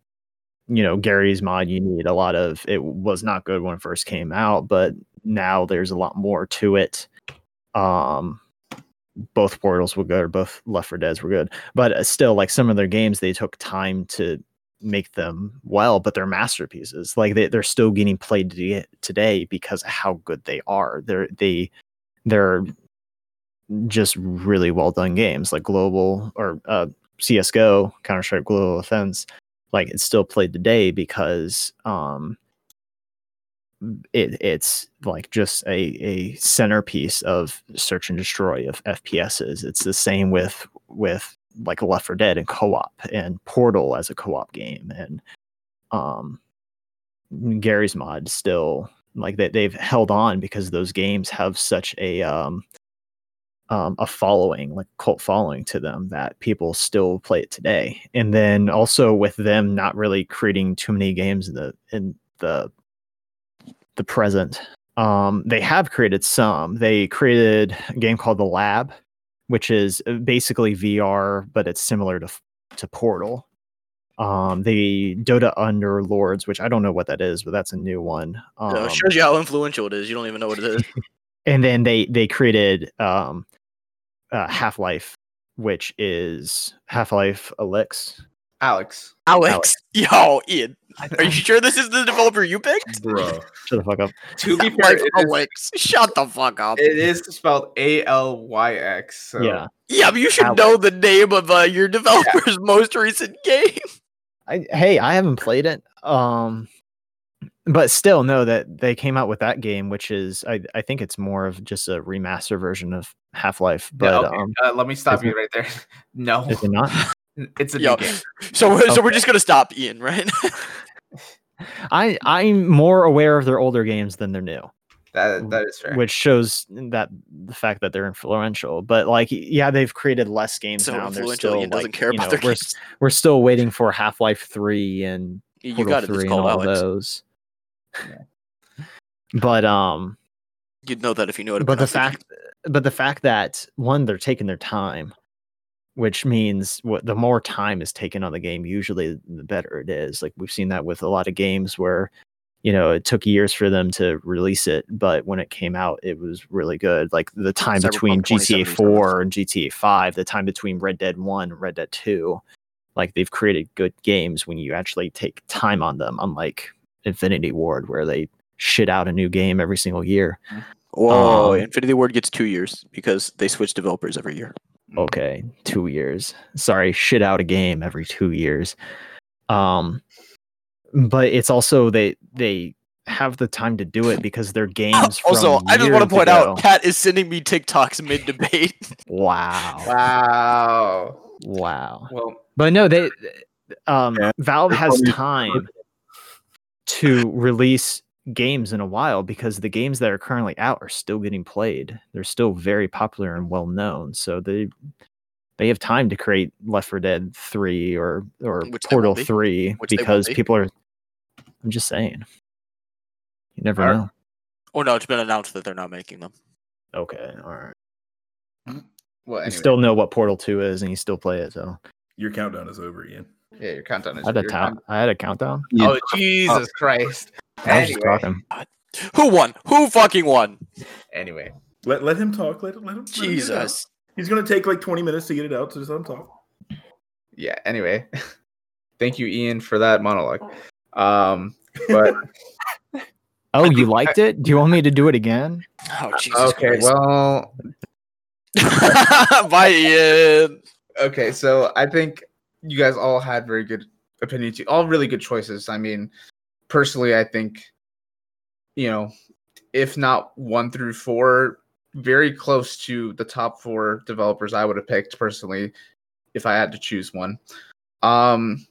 you know, Garry's mod. You need a lot of. It was not good when it first came out, but now there's a lot more to it. Um, both Portals were good, or both Left 4 Dead's were good. But uh, still, like some of their games, they took time to make them well, but they're masterpieces. Like they, they're still getting played today because of how good they are. They're they they're just really well done games like global or uh, CS:GO, Counter Strike Global Offense. Like it's still played today because um, it it's like just a a centerpiece of search and destroy of FPSs. It's the same with with like Left 4 Dead and co-op and Portal as a co-op game and um Garry's mod still like they they've held on because those games have such a um um, a following, like cult following to them that people still play it today. And then also with them not really creating too many games in the in the the present, um, they have created some. They created a game called The Lab, which is uh, basically VR, but it's similar to to Portal. Um, the Dota Underlords, which I don't know what that is, but that's a new one. Um, shows you how influential it is. You don't even know what it is. *laughs* and then they they created um uh, Half Life, which is Half Life Alyx. Alex. Alex. *laughs* Yo, Ian. Are you sure this is the developer you picked? Bro. Shut the fuck up. To be fair, Like it is, Alex. Shut the fuck up. it is spelled A L Y X. So Yeah, Yeah, but you should Alex. know the name of uh, your developer's most recent game. *laughs* I, hey, I haven't played it. Um, but still, know that they came out with that game, which is I I think it's more of just a remaster version of Half Life. But Yeah, okay. um, uh, let me stop you right there. *laughs* No, is it not? It's a Yo, new game. so so we're just gonna stop Ian, right? *laughs* I I'm more aware of their older games than their new. That that is fair. which shows that the fact that they're influential. But like, yeah, they've created less games so now. and They're influential, still Ian doesn't care about know, their we're, games. we're still waiting for Half Life Three and You Portal got it. Three and all Alex. those. But um, You'd know that if you knew it. but the fact, but the fact that one, they're taking their time, which means what the more time is taken on the game, usually the better it is. Like we've seen that with a lot of games where, you know, it took years for them to release it, but when it came out, it was really good. Like the time Cyberpunk between GTA 4 and GTA 5, the time between Red Dead 1 and Red Dead 2, like they've created good games when you actually take time on them, unlike Infinity Ward, where they shit out a new game every single year. Whoa, um, Infinity Ward gets two years because they switch developers every year. Okay two years sorry shit out a game every two years um but it's also they they have the time to do it because they're games *laughs* also, from I just want to point ago. out, Kat is sending me TikToks mid debate. *laughs* wow Wow. wow Well, but no they um Yeah. valve has time to release games in a while because the games that are currently out are still getting played they're still very popular and well known so they they have time to create Left 4 Dead 3 or or Which Portal be. 3 Which because be. people are I'm just saying. You never Are- know. oh no, it's been announced that they're not making them. Okay, all right. well, You still know what Portal 2 is and you still play it, so Your countdown is over, Ian. Yeah, your countdown is. I had a your count I had a countdown. Yeah. Oh Jesus Christ! I was just talking. Who won? Who fucking won? anyway, Let let him talk. Let, let him. let him get it out. Jesus. He's gonna take like 20 minutes to get it out, so just let him talk. yeah. Anyway, *laughs* thank you, Ian, for that monologue. Um, but *laughs* Oh, you liked it? Do you want me to do it again? Oh Jesus. okay, Christ. well, *laughs* Bye, Ian. okay. So I think you guys all had very good opinions, all really good choices. I mean, personally, I think, you know, if not one through four, very close to the top four developers I would have picked personally if I had to choose one. Um,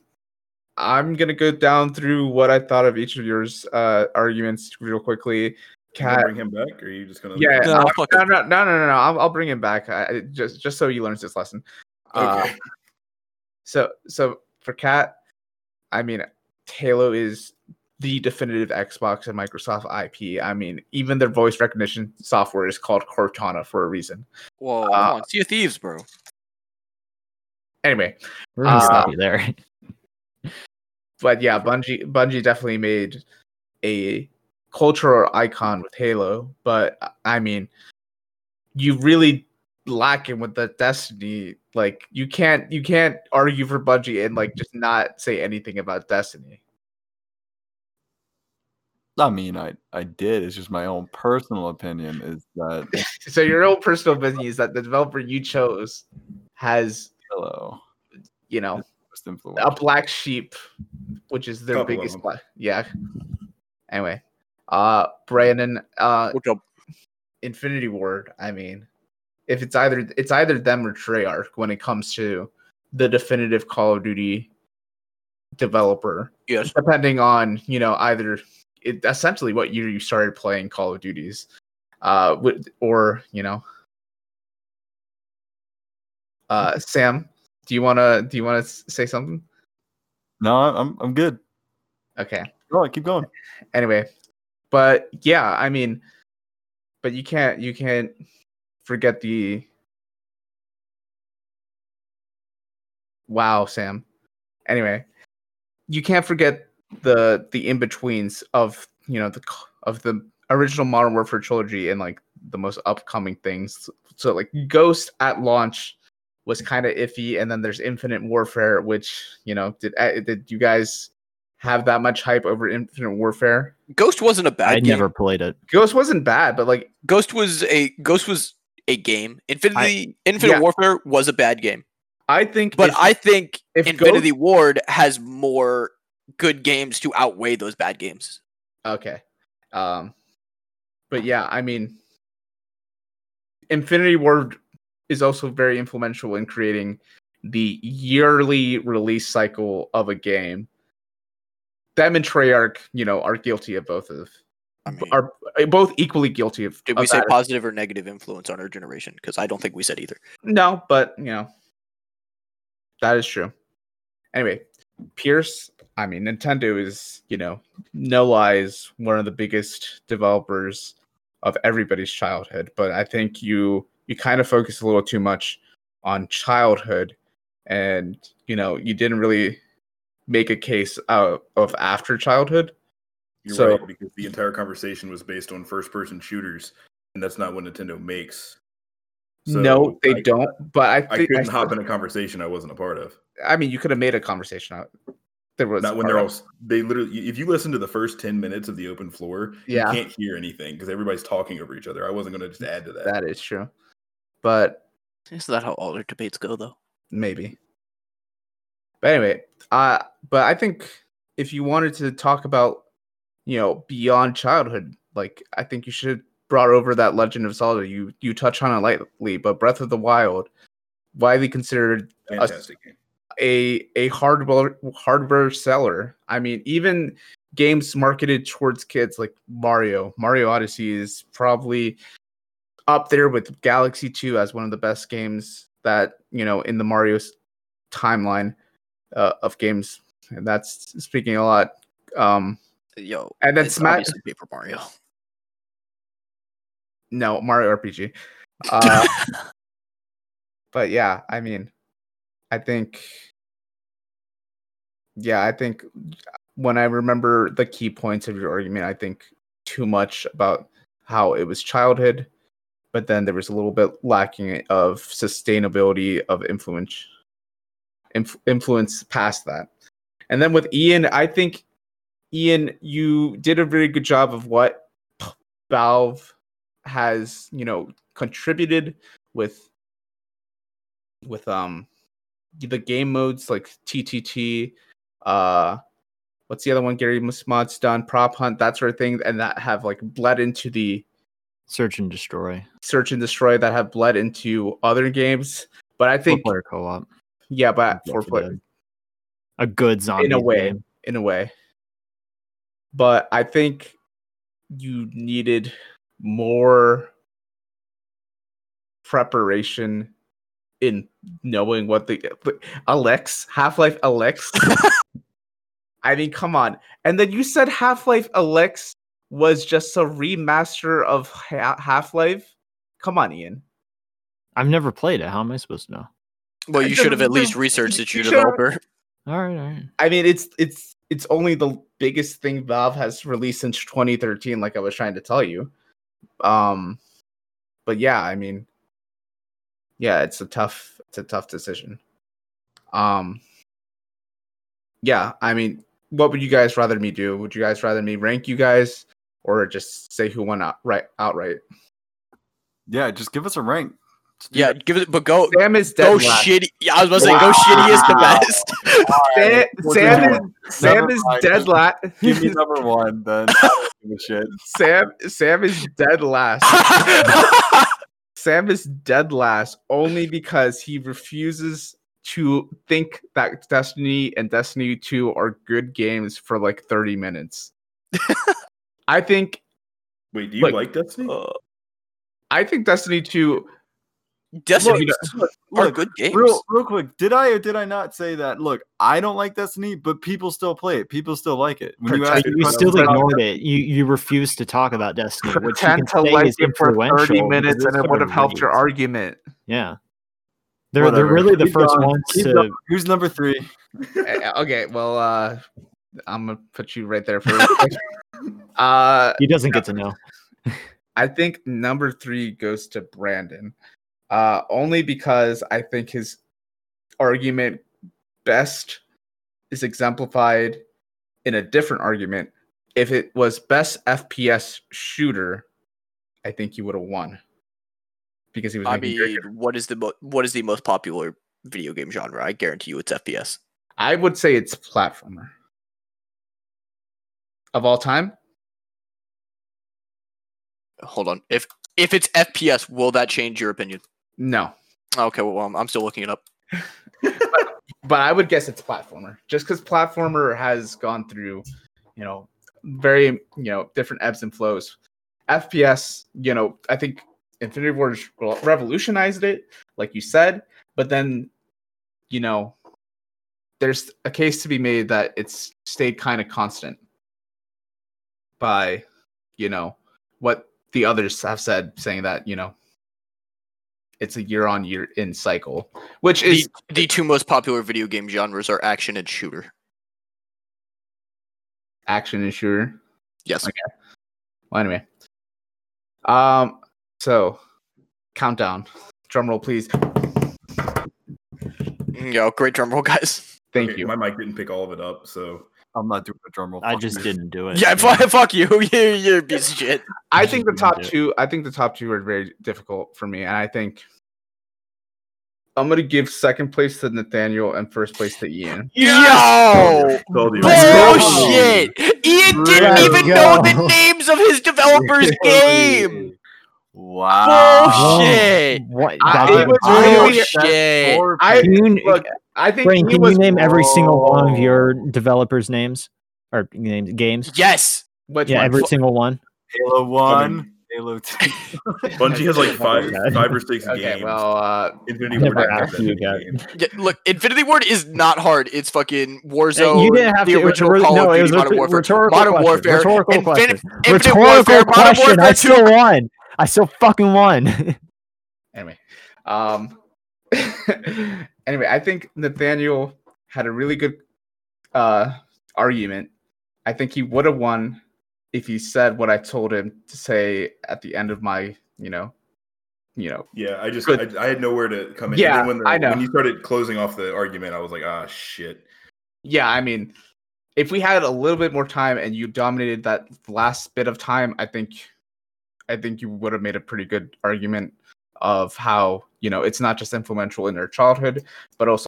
I'm gonna go down through what I thought of each of yours uh, arguments real quickly. You gonna Kat, bring him back, or are you just gonna? yeah, No, I'll- fuck no, him. no, no, no, no, no. I'll, I'll bring him back. I, I- just, just so he learns this lesson. Uh, Okay. So, so for Kat, I mean, Halo is the definitive Xbox and Microsoft IP. I mean, even their voice recognition software is called Cortana for a reason. Whoa, Uh, come on. Sea of Thieves, bro. Anyway, We're gonna Uh, stop you there. *laughs* but yeah, Bungie Bungie definitely made a cultural icon with Halo. But I mean, you really lacking with the Destiny. Like you can't you can't argue for Bungie and like just not say anything about Destiny. I mean, I I did. It's just my own personal opinion is that *laughs* so your own personal opinion is that the developer you chose has hello you know a black sheep, which is their Couple biggest black. Yeah. Anyway, uh, Brandon, uh, Infinity Ward. I mean, if it's either it's either them or Treyarch when it comes to the definitive Call of Duty developer, Yes. depending on you know either it, essentially what year you started playing Call of Duties, uh, with, or you know, uh, Sam, do you wanna do you wanna say something? No, I'm I'm good. Okay. Go on, keep going. anyway but yeah i mean but you can't you can't forget the wow sam anyway you can't forget the the in-betweens of you know the of the original modern warfare trilogy and like the most upcoming things so like ghost at launch was kind of iffy and then there's infinite warfare which you know did uh, did you guys have that much hype over infinite warfare Ghost wasn't a bad I game. never played it. Ghost wasn't bad, but like Ghost was a Ghost was a game. Infinity Infinite Yeah. Warfare was a bad game. I think, But if- I think Infinity Ward has more good games to outweigh those bad games. okay, um, but yeah, I mean, Infinity Ward is also very influential in creating the yearly release cycle of a game. Them and Treyarch, you know, are guilty of both of I mean, are both equally guilty of. did of we say that. positive or negative influence on our generation? Because I don't think we said either. No, but you know, that is true. Anyway, Pierce, I mean, Nintendo is, you know, no lies, one of the biggest developers of everybody's childhood. But I think you you kind of focus a little too much on childhood, and you know, you didn't really make a case out of after childhood. You're So- right because the entire conversation was based on first-person shooters, and that's not what Nintendo makes. So no, they I- don't. But I I think couldn't I, hop in a conversation I wasn't a part of. I mean, you could have made a conversation out. There was Not when they're all. of- s- They literally. If you listen to the first ten minutes of the open floor, Yeah. you can't hear anything because everybody's talking over each other. I wasn't going to just add to that. that is true, but Isn't that how all their debates go, though? maybe. But anyway, uh, but I think if you wanted to talk about, you know, beyond childhood, like I think you should brought over that Legend of Zelda. You you touch on it lightly, but Breath of the Wild, widely considered Fantastic game. a a hardware hardware seller. I mean, even games marketed towards kids like Mario, Mario Odyssey is probably up there with Galaxy 2 as one of the best games that, you know, in the Mario's timeline uh, of games. And that's speaking a lot. Um Yo, And then it's Sma- Paper Mario. no, Mario RPG. *laughs* Uh but yeah, I mean, I think, yeah, I think when I remember the key points of your argument, I think too much about how it was childhood, but then there was a little bit lacking of sustainability of influence, inf- influence past that. And then with Ian, I think Ian, you did a very good job of what Valve has, you know, contributed with with um the game modes like TTT, uh, what's the other one? Gary Musmod's done prop hunt, that sort of thing, and that have like bled into the Search and destroy. search and destroy that have bled into other games. But I think, Four player co-op. yeah, but 4 play Dead. A good zombie in a way, game. in a way. But I think you needed more preparation in knowing what the Alex Half Life Alyx. *laughs* I mean, come on. And then you said Half Life Alyx was just a remaster of ha- Half Life. Come on, Ian. I've never played it. How am I supposed to know? Well, you should have at least researched it, You you should've- developer. All right, all right. I mean, it's it's it's only the biggest thing Valve has released since 2013, like I was trying to tell you. Um, but yeah, I mean, yeah, it's a tough it's a tough decision. Um yeah, I mean, what would you guys rather me do? Would you guys rather me rank you guys or just say who won out right outright? Yeah, just give us a rank. Yeah, give it, but go Sam is dead go last. shitty. Yeah, I was about to say go Wow. shittiest to best. *laughs* Sam, Sam is. Sam is mind. dead last. Give me *laughs* number one, then. I don't give a shit. Sam Sam is dead last. *laughs* Sam is dead last only because he refuses to think that Destiny and Destiny 2 are good games for like 30 minutes. *laughs* I think Wait, do you Look, like Destiny? Uh, I think Destiny 2 Destiny Look, Look, are look, good games. Real, real quick, did I or did I not say that? Look, I don't like Destiny, but people still play it. People still like it. When you Protect- me you still about ignored it. You you refused to talk about Destiny, which you pretend can to like is it for 30 minutes and it would have helped your argument. Yeah, they're they're really the Keep first going. ones Keep to. going. Who's number three? *laughs* Eh, okay, well uh I'm going to put you right there for *laughs* uh He doesn't get to know. I think number three goes to Brandon, uh, only because I think his argument best is exemplified in a different argument. If it was best FPS shooter, I think he would have won because he was. I mean, good- what is the mo- what is the most popular video game genre? I guarantee you, it's FPS. I would say it's platformer of all time. Hold on. If if it's FPS, will that change your opinion? No, Okay, well, I'm, I'm still looking it up. *laughs* but I would guess it's platformer, just because platformer has gone through, you know, very you know different ebbs and flows. FPS, you know, I think Infinity Ward revolutionized it, like you said, but then, you know, there's a case to be made that it's stayed kind of constant by, you know, what the others have said, saying that you know it's a year on year in cycle, which is the two most popular video game genres are action and shooter. action and shooter. Yes. Okay. Well, anyway. Um, so countdown. Drum roll, please. Yo, great drum roll, guys. Thank Okay, you. My mic didn't pick all of it up, so I'm not doing a drum roll. I Fuck just you. didn't do it. Yeah, fuck, *laughs* fuck you. *laughs* You're, you're a piece of shit. I think the top didn't do it. two. I think the top two are very difficult for me, and I think I'm gonna give second place to Nathaniel and first place to Ian. *laughs* Yo! told you. Bullshit! Ian didn't Let's even know the names of his developer's game! Wow. Bullshit! What? I- that it was really- Bullshit! Or- I look. I think Brain, he can was. you name every single one of your developers' names or names games? Yes! Which yeah, one? every single one. Halo One, mean- Halo Two. *laughs* Bungie has like five, *laughs* five or six Okay, games. well, uh, Infinity Ward never asked you many again. games. Yeah, look, Infinity Ward is not hard. It's fucking Warzone. you didn't have the to. original re- Call no, of it Duty, was a Modern Warfare, rhetorical Modern question. Warfare, Rhetorical Infinite, question. Infinite Rhetorical Warfare, Modern question. Warfare I 2. still won. I still fucking won. *laughs* anyway um *laughs* anyway i think nathaniel had a really good uh argument i think he would have won if he said what i told him to say at the end of my you know you know Yeah, I just. I, I had nowhere to come in. Yeah, when, the, I know. when you started closing off the argument, I was like, ah, shit. yeah i mean if we had a little bit more time and you dominated that last bit of time i think i think you would have made a pretty good argument of how you know it's not just influential in their childhood but also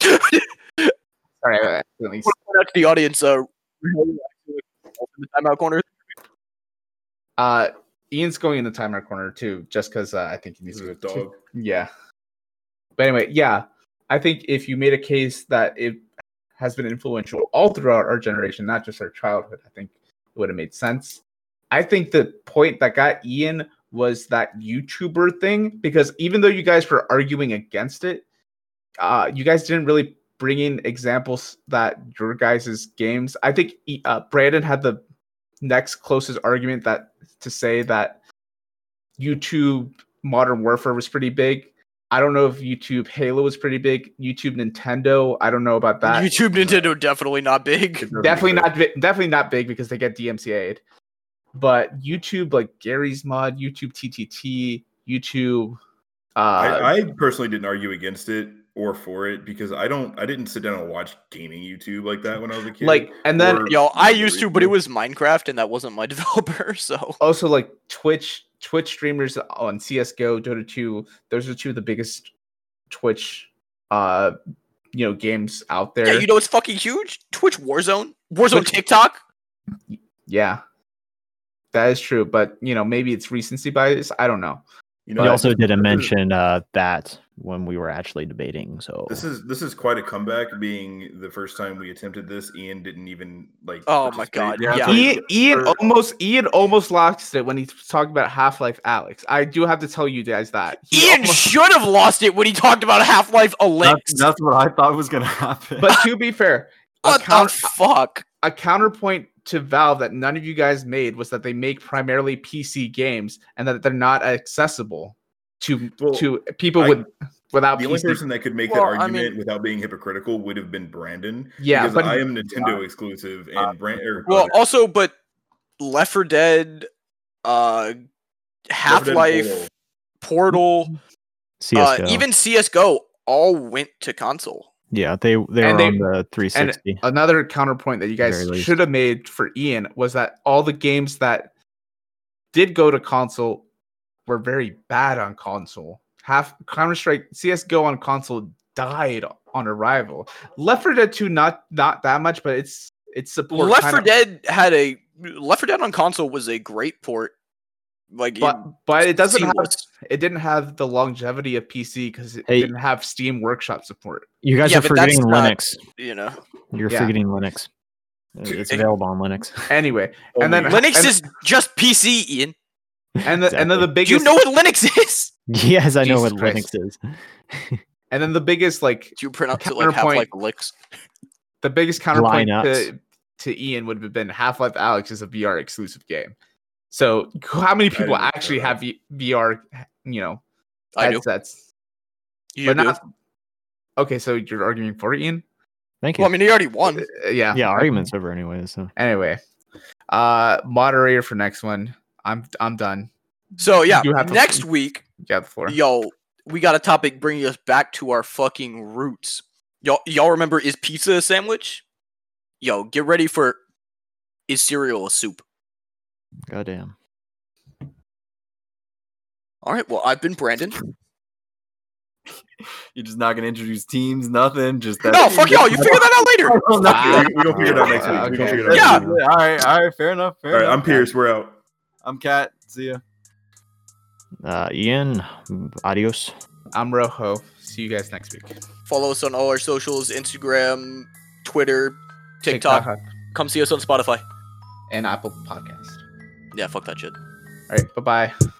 *laughs* sorry I accidentally Point out to the audience, uh, timeout corner. Uh, Ian's going in the timer corner too, just because uh, I think he needs to is a too. dog. Yeah. But anyway, yeah, I think if you made a case that it has been influential all throughout our generation, not just our childhood, I think it would have made sense. I think the point that got Ian was that YouTuber thing because even though you guys were arguing against it, uh, you guys didn't really bring in examples that your guys' games. I think uh, Brandon had the next closest argument that to say that YouTube Modern Warfare was pretty big. I don't know if YouTube Halo was pretty big. YouTube Nintendo, I don't know about that. YouTube Nintendo definitely not big. Definitely not definitely not big because they get DMCA'd. But YouTube like Garry's mod, YouTube TTT, YouTube Uh, I, I personally didn't argue against it or for it because I don't I didn't sit down and watch gaming YouTube like that when I was a kid. like, and then or- Yo, I used to, but it was Minecraft, and that wasn't my *laughs* developer. So also like Twitch Twitch streamers on CS:GO, Dota 2. Those are two of the biggest Twitch, uh, you know, games out there. yeah, you know it's fucking huge. Twitch Warzone, Warzone Twitch- TikTok. Yeah, that is true. But you know, maybe it's recency bias. I don't know. you know We I- also didn't mention uh, that when we were actually debating. So This is this is quite a comeback. Being the first time we attempted this, Ian didn't even like. Oh my. God, Yeah, yeah. Ian, Ian or- almost Ian almost lost it when he talked about Half Life Alyx. I do have to tell you guys that. He Ian almost- should have lost it when he talked about Half Life Alyx. That's, that's what I thought was gonna *laughs* happen. but to be fair, what counter, the fuck? a counterpoint to Valve that none of you guys made was that they make primarily PC games and that they're not accessible to Well, to people I- with without The only person that could make Well, that I argument mean- without being hypocritical would have been Brandon. Yeah, because but I am Nintendo exclusive, and Brand. Or, Well, uh, also, but Left 4 Dead, uh, Half Left 4 Dead Life, Portal. Portal, uh, even CS:GO all went to console. Yeah, they they And were they- on the 360. Another counterpoint that you guys should have made for Ian was that all the games that did go to console were very bad on console. Half Counter Strike CS:GO on console died on arrival. Left 4 Dead 2 not not that much, but it's it's support. Left kinda- 4 Dead had a Left 4 Dead on console was a great port. Like, but but it doesn't have seamless. it didn't have the longevity of PC because it Hey. didn't have Steam Workshop support. you guys yeah, are but that's forgetting not- Linux. you know, You're Yeah. forgetting Linux. It's available on Linux. *laughs* Anyway, and oh then Only- Linux and, is just PC. Ian, and, the, and then the Exactly. do you know what Linux is? *laughs* yes, I know what Christ. Linux is. *laughs* and then the biggest like Do you pronounce it like Half Life Counterpoint. Alyx? the biggest counterpoint to, to Ian would have been Half Life Alyx is a VR exclusive game. So how many people actually have v- VR, you know, I do. You but do. not. Okay, so you're arguing for it, Ian? Thank you. Well, I mean, he already won. Uh, yeah. yeah, argument's over anyway. So Anyway, uh, moderator for next one. I'm I'm done. So yeah, You have to- next week, You got the floor. yo, we got a topic bringing us back to our fucking roots. Y'all, y'all remember is pizza a sandwich? Yo, get ready for is cereal a soup? Goddamn. All right. Well, I've been Brandon. *laughs* You're just not gonna introduce teams, nothing. Just that. No, *laughs* fuck y'all. You figure that out later. Oh, *laughs* no. Ah, we, we gonna figure it out next week. We gonna okay. figure it out. Yeah. next. All right, all right, fair enough. Fair All right, enough. I'm Pierce. We're out. I'm Kat. See ya. Uh, Ian, adios. I'm Rojo. See you guys next week. Follow us on all our socials: Instagram, Twitter, TikTok. Come see us on Spotify. and Apple Podcast. Yeah, fuck that shit. All right, bye bye.